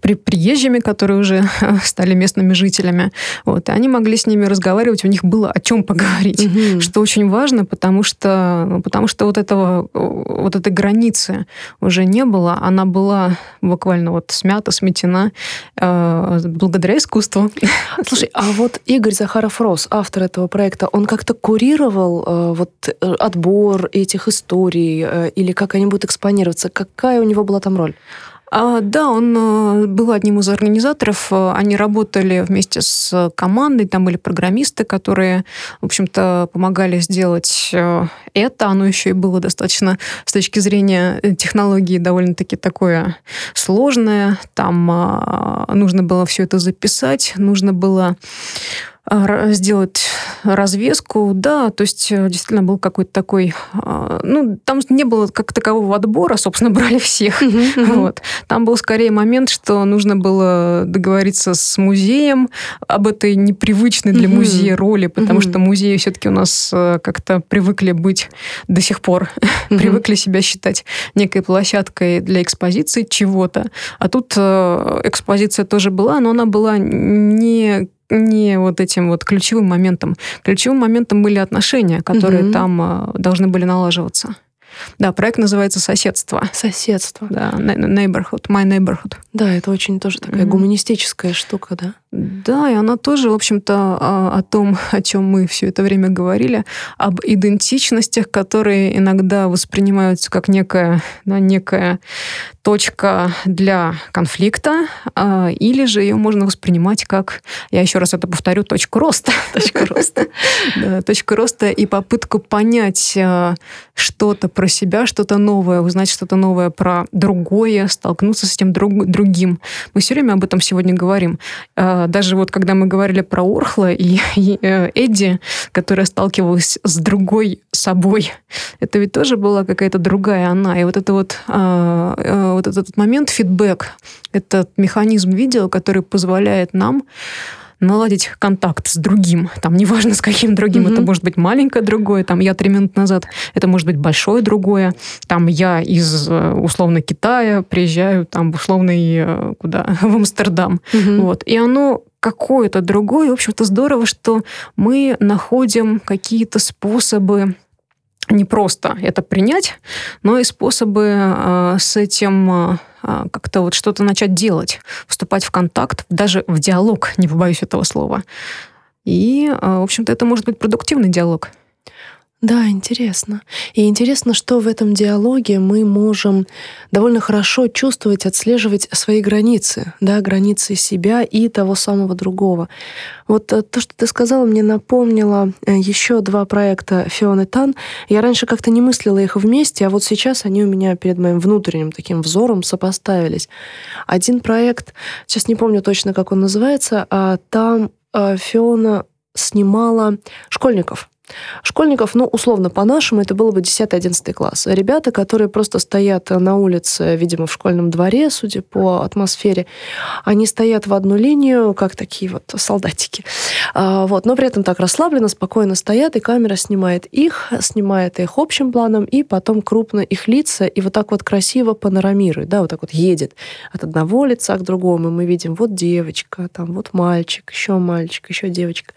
при, приезжими, которые уже [laughs] стали местными жителями. Вот, и они могли с ними разговаривать, у них было о чем поговорить, угу. что очень важно, потому что, ну, потому что вот, этого, вот этой границы уже не было, она была буквально вот смята, сметена э, благодаря искусству. [laughs]
Слушай, а вот Игорь Захаров-Рос, автор этого проекта, он как-то курировал э, вот э, отбор этих историй э, или как они будут экспонироваться? Какая у него была там роль?
А, да, он э, был одним из организаторов. Э, они работали вместе с командой, там были программисты, которые, в общем-то, помогали сделать э, это. Оно еще и было достаточно с точки зрения технологии довольно-таки такое сложное. Там а, нужно было все это записать, нужно было сделать развеску, да, то есть э, действительно был какой-то такой, а, ну, там не было как такового отбора, собственно, [laughs] брали всех, вот. Там был скорее момент, что нужно было договориться с музеем об этой непривычной для музея роли, потому что музеи все-таки у нас э, как-то привыкли быть до сих пор, [laughs] привыкли себя считать некой площадкой для экспозиции чего-то, а тут э, экспозиция тоже была, но она была не не вот этим вот ключевым моментом. Ключевым моментом были отношения, которые угу. там э, должны были налаживаться. Да, проект называется «Соседство».
Соседство.
Да, neighborhood, my neighborhood.
Да, это очень тоже такая mm-hmm. гуманистическая штука, да?
Да, и она тоже, в общем-то, о, о том, о чем мы все это время говорили, об идентичностях, которые иногда воспринимаются как некая, да, некая точка для конфликта, а, или же ее можно воспринимать как, я еще раз это повторю, точку роста. [laughs]
Точка роста.
Точка роста и попытку понять а, что-то про себя, что-то новое, узнать что-то новое про другое, столкнуться с этим друг, другим. Мы все время об этом сегодня говорим. А, даже вот когда мы говорили про Орхла и, [laughs] и э, Эдди, которая сталкивалась с другой собой, это ведь тоже была какая-то другая она. И вот это вот вот этот момент, фидбэк, этот механизм видео, который позволяет нам наладить контакт с другим. Там неважно с каким другим. Mm-hmm. Это может быть маленькое другое. Там я три минуты назад. Это может быть большое другое. Там я из э, условно Китая приезжаю там условный э, куда [laughs] в Амстердам. Mm-hmm. Вот и оно какое-то другое. В общем-то здорово, что мы находим какие-то способы не просто это принять, но и способы э, с этим э, как-то вот что-то начать делать, вступать в контакт, даже в диалог, не побоюсь этого слова. И, э, в общем-то, это может быть продуктивный диалог.
Да, интересно. И интересно, что в этом диалоге мы можем довольно хорошо чувствовать, отслеживать свои границы, да, границы себя и того самого другого. Вот э, то, что ты сказала, мне напомнило э, еще два проекта Фионы Тан. Я раньше как-то не мыслила их вместе, а вот сейчас они у меня перед моим внутренним таким взором сопоставились. Один проект, сейчас не помню точно, как он называется, а там э, Фиона снимала школьников школьников, ну, условно, по-нашему, это было бы 10-11 класс. Ребята, которые просто стоят на улице, видимо, в школьном дворе, судя по атмосфере, они стоят в одну линию, как такие вот солдатики. А, вот, но при этом так расслабленно, спокойно стоят, и камера снимает их, снимает их общим планом, и потом крупно их лица, и вот так вот красиво панорамирует, да, вот так вот едет от одного лица к другому, и мы видим вот девочка, там вот мальчик, еще мальчик, еще девочка.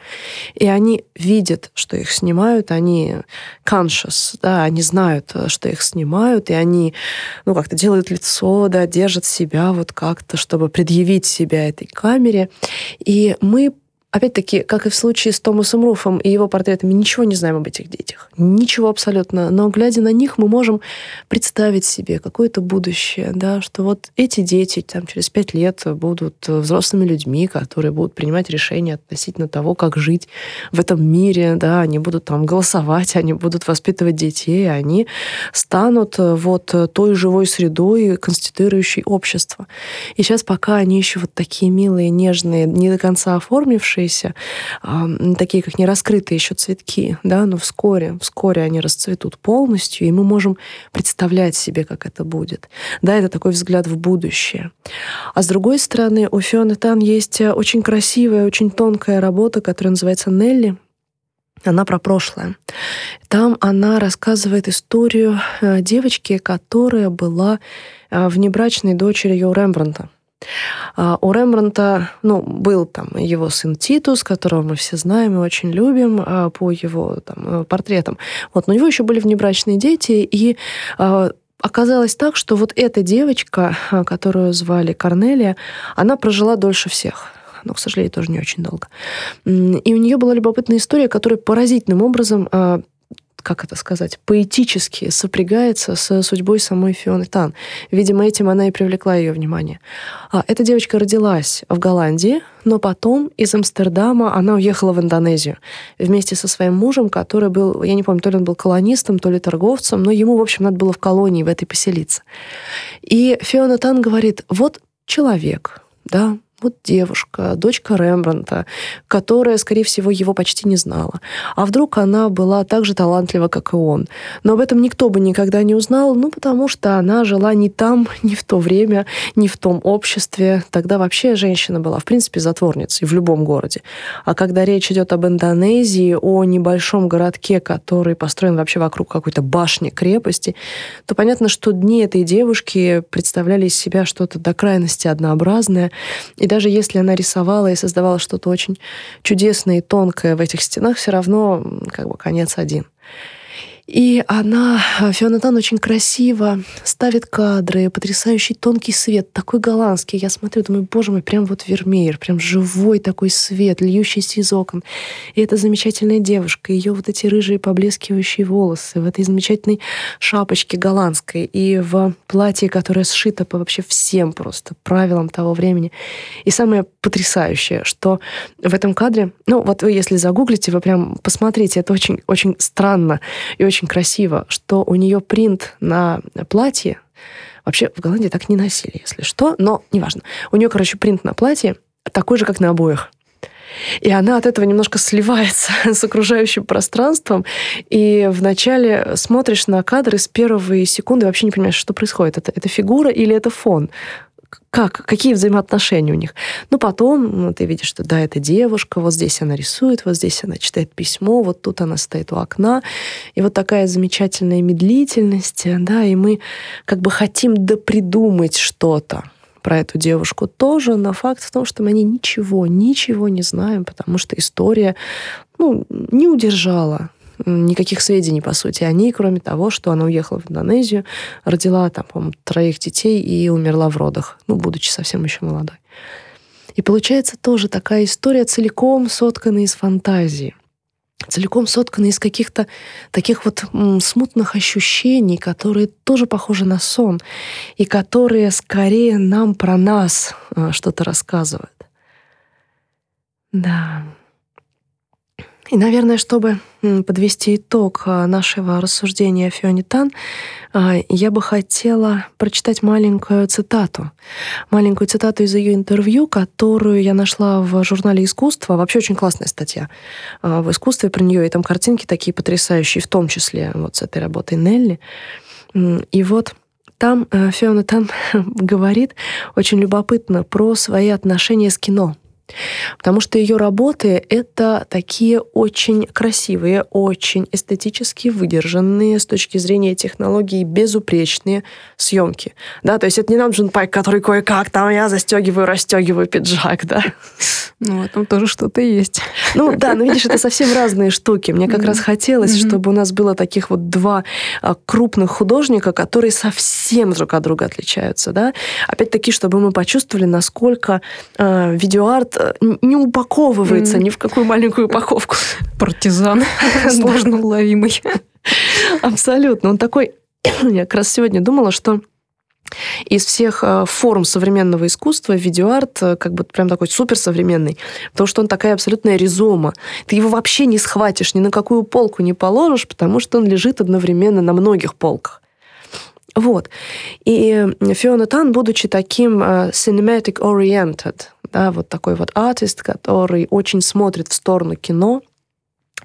И они видят, что их снимают, они conscious, да, они знают, что их снимают, и они, ну, как-то делают лицо, да, держат себя вот как-то, чтобы предъявить себя этой камере. И мы Опять-таки, как и в случае с Томасом Руфом и его портретами, ничего не знаем об этих детях. Ничего абсолютно. Но глядя на них, мы можем представить себе какое-то будущее, да, что вот эти дети там, через пять лет будут взрослыми людьми, которые будут принимать решения относительно того, как жить в этом мире, да, они будут там голосовать, они будут воспитывать детей, они станут вот той живой средой, конституирующей общество. И сейчас, пока они еще вот такие милые, нежные, не до конца оформившие, оставшиеся, такие как не раскрытые еще цветки, да, но вскоре, вскоре они расцветут полностью, и мы можем представлять себе, как это будет. Да, это такой взгляд в будущее. А с другой стороны, у Фионы Тан есть э, очень красивая, очень тонкая работа, которая называется «Нелли», она про прошлое. Там она рассказывает историю э, девочки, которая была э, внебрачной дочерью Рембранта. А, у Рембранта, ну, был там его сын Титус, которого мы все знаем и очень любим а, по его там, портретам. Вот, но у него еще были внебрачные дети, и а, оказалось так, что вот эта девочка, которую звали Корнелия, она прожила дольше всех но, к сожалению, тоже не очень долго. И у нее была любопытная история, которая поразительным образом как это сказать, поэтически сопрягается с судьбой самой Фионы Тан. Видимо, этим она и привлекла ее внимание. А, эта девочка родилась в Голландии, но потом из Амстердама она уехала в Индонезию вместе со своим мужем, который был, я не помню, то ли он был колонистом, то ли торговцем, но ему, в общем, надо было в колонии в этой поселиться. И Фиона Тан говорит, вот человек, да, вот девушка, дочка Рембранта, которая, скорее всего, его почти не знала. А вдруг она была так же талантлива, как и он? Но об этом никто бы никогда не узнал, ну, потому что она жила не там, [laughs] не в то время, не в том обществе. Тогда вообще женщина была, в принципе, затворницей в любом городе. А когда речь идет об Индонезии, о небольшом городке, который построен вообще вокруг какой-то башни, крепости, то понятно, что дни этой девушки представляли из себя что-то до крайности однообразное. И даже если она рисовала и создавала что-то очень чудесное и тонкое в этих стенах, все равно как бы конец один. И она, Фиона Тан, очень красиво ставит кадры, потрясающий тонкий свет, такой голландский. Я смотрю, думаю, боже мой, прям вот Вермеер, прям живой такой свет, льющийся из окон. И эта замечательная девушка, ее вот эти рыжие поблескивающие волосы, в этой замечательной шапочке голландской и в платье, которое сшито по вообще всем просто правилам того времени. И самое потрясающее, что в этом кадре, ну вот вы если загуглите, вы прям посмотрите, это очень, очень странно и очень очень красиво, что у нее принт на платье, вообще в Голландии так не носили, если что, но неважно. У нее, короче, принт на платье такой же, как на обоих. И она от этого немножко сливается [laughs] с окружающим пространством. И вначале смотришь на кадры с первой секунды, вообще не понимаешь, что происходит. Это, это фигура или это фон? Как, какие взаимоотношения у них. Ну, потом ну, ты видишь, что да, это девушка, вот здесь она рисует, вот здесь она читает письмо, вот тут она стоит у окна. И вот такая замечательная медлительность, да, и мы как бы хотим допридумать что-то про эту девушку тоже, но факт в том, что мы о ней ничего, ничего не знаем, потому что история ну, не удержала никаких сведений, по сути, о ней, кроме того, что она уехала в Индонезию, родила там, по троих детей и умерла в родах, ну, будучи совсем еще молодой. И получается тоже такая история, целиком сотканная из фантазии целиком соткана из каких-то таких вот смутных ощущений, которые тоже похожи на сон, и которые скорее нам про нас а, что-то рассказывают. Да. И, наверное, чтобы подвести итог а, нашего рассуждения о Фионе Тан, а, я бы хотела прочитать маленькую цитату. Маленькую цитату из ее интервью, которую я нашла в журнале «Искусство». Вообще очень классная статья а, в «Искусстве» про нее. И там картинки такие потрясающие, в том числе вот с этой работой Нелли. И вот там э, Фиона Тан [laughs] говорит очень любопытно про свои отношения с кино — Потому что ее работы — это такие очень красивые, очень эстетически выдержанные с точки зрения технологий безупречные съемки. Да, то есть это не нам Джун Пайк, который кое-как там я застегиваю, расстегиваю пиджак, да.
Ну, в этом тоже что-то есть.
Ну да, но видишь, это совсем разные штуки. Мне как раз хотелось, чтобы у нас было таких вот два а, крупных художника, которые совсем друг от друга отличаются, да. Опять-таки, чтобы мы почувствовали, насколько э, видеоарт не упаковывается mm. ни в какую маленькую упаковку.
Партизан [laughs] сложно уловимый.
Абсолютно. Он такой... [clears throat] Я как раз сегодня думала, что из всех э, форм современного искусства видеоарт э, как бы прям такой суперсовременный, потому что он такая абсолютная ризома. Ты его вообще не схватишь, ни на какую полку не положишь, потому что он лежит одновременно на многих полках. Вот. И Фиона Тан, будучи таким uh, cinematic-oriented, да, вот такой вот артист, который очень смотрит в сторону кино,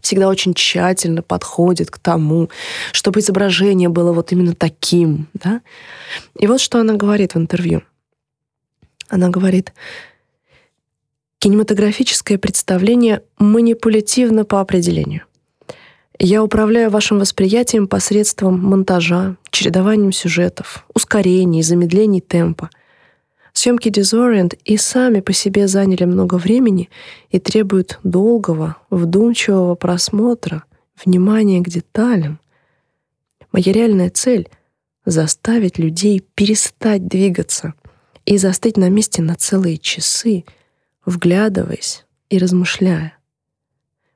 всегда очень тщательно подходит к тому, чтобы изображение было вот именно таким, да. И вот что она говорит в интервью. Она говорит, кинематографическое представление манипулятивно по определению. Я управляю вашим восприятием посредством монтажа, чередованием сюжетов, ускорений, замедлений темпа. Съемки Disorient и сами по себе заняли много времени и требуют долгого, вдумчивого просмотра, внимания к деталям. Моя реальная цель — заставить людей перестать двигаться и застыть на месте на целые часы, вглядываясь и размышляя.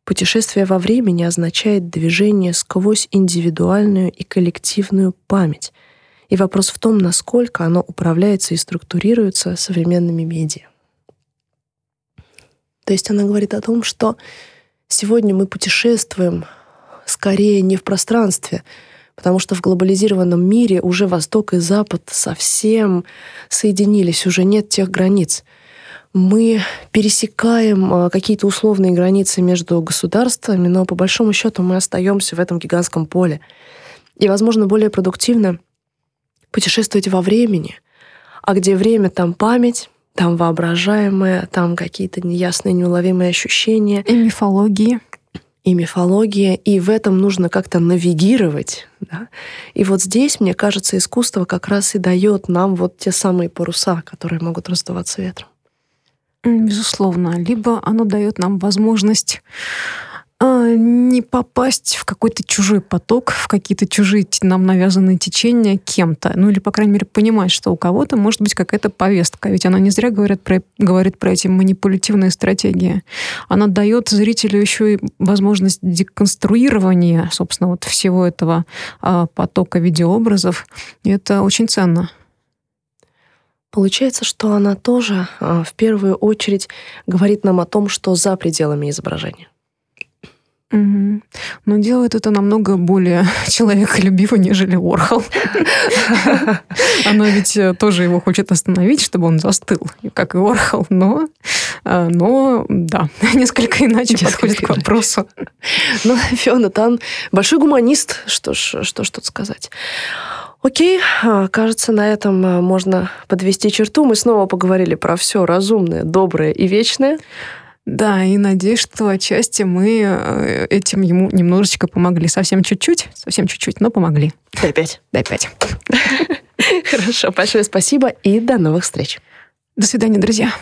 Путешествие во времени означает движение сквозь индивидуальную и коллективную память. И вопрос в том, насколько оно управляется и структурируется современными медиа. То есть она говорит о том, что сегодня мы путешествуем скорее не в пространстве, потому что в глобализированном мире уже Восток и Запад совсем соединились, уже нет тех границ — мы пересекаем а, какие-то условные границы между государствами, но по большому счету мы остаемся в этом гигантском поле. И, возможно, более продуктивно путешествовать во времени, а где время, там память, там воображаемое, там какие-то неясные, неуловимые ощущения.
И мифологии.
И мифология, и в этом нужно как-то навигировать. Да? И вот здесь, мне кажется, искусство как раз и дает нам вот те самые паруса, которые могут раздуваться ветром.
Безусловно. Либо оно дает нам возможность а, не попасть в какой-то чужой поток, в какие-то чужие нам навязанные течения кем-то. Ну или, по крайней мере, понимать, что у кого-то может быть какая-то повестка. Ведь она не зря говорит про, говорит про эти манипулятивные стратегии. Она дает зрителю еще и возможность деконструирования, собственно, вот всего этого а, потока видеообразов. И это очень ценно.
Получается, что она тоже а, в первую очередь говорит нам о том, что за пределами изображения.
Угу. Но делает это намного более [laughs] человеколюбиво, нежели Уорхол. [laughs] Она ведь э, тоже его хочет остановить, чтобы он застыл, как и Уорхол, но, э, но да, [laughs] несколько иначе несколько подходит иначе. к вопросу.
Ну, Фиона Тан большой гуманист, что ж, что ж тут сказать. Окей, а, кажется, на этом а, можно подвести черту. Мы снова поговорили про все разумное, доброе и вечное.
Да, и надеюсь, что отчасти мы э, этим ему немножечко помогли. Совсем чуть-чуть, совсем чуть-чуть, но помогли.
Дай пять.
Дай пять. [laughs]
Хорошо, большое спасибо и до новых встреч.
До свидания, друзья.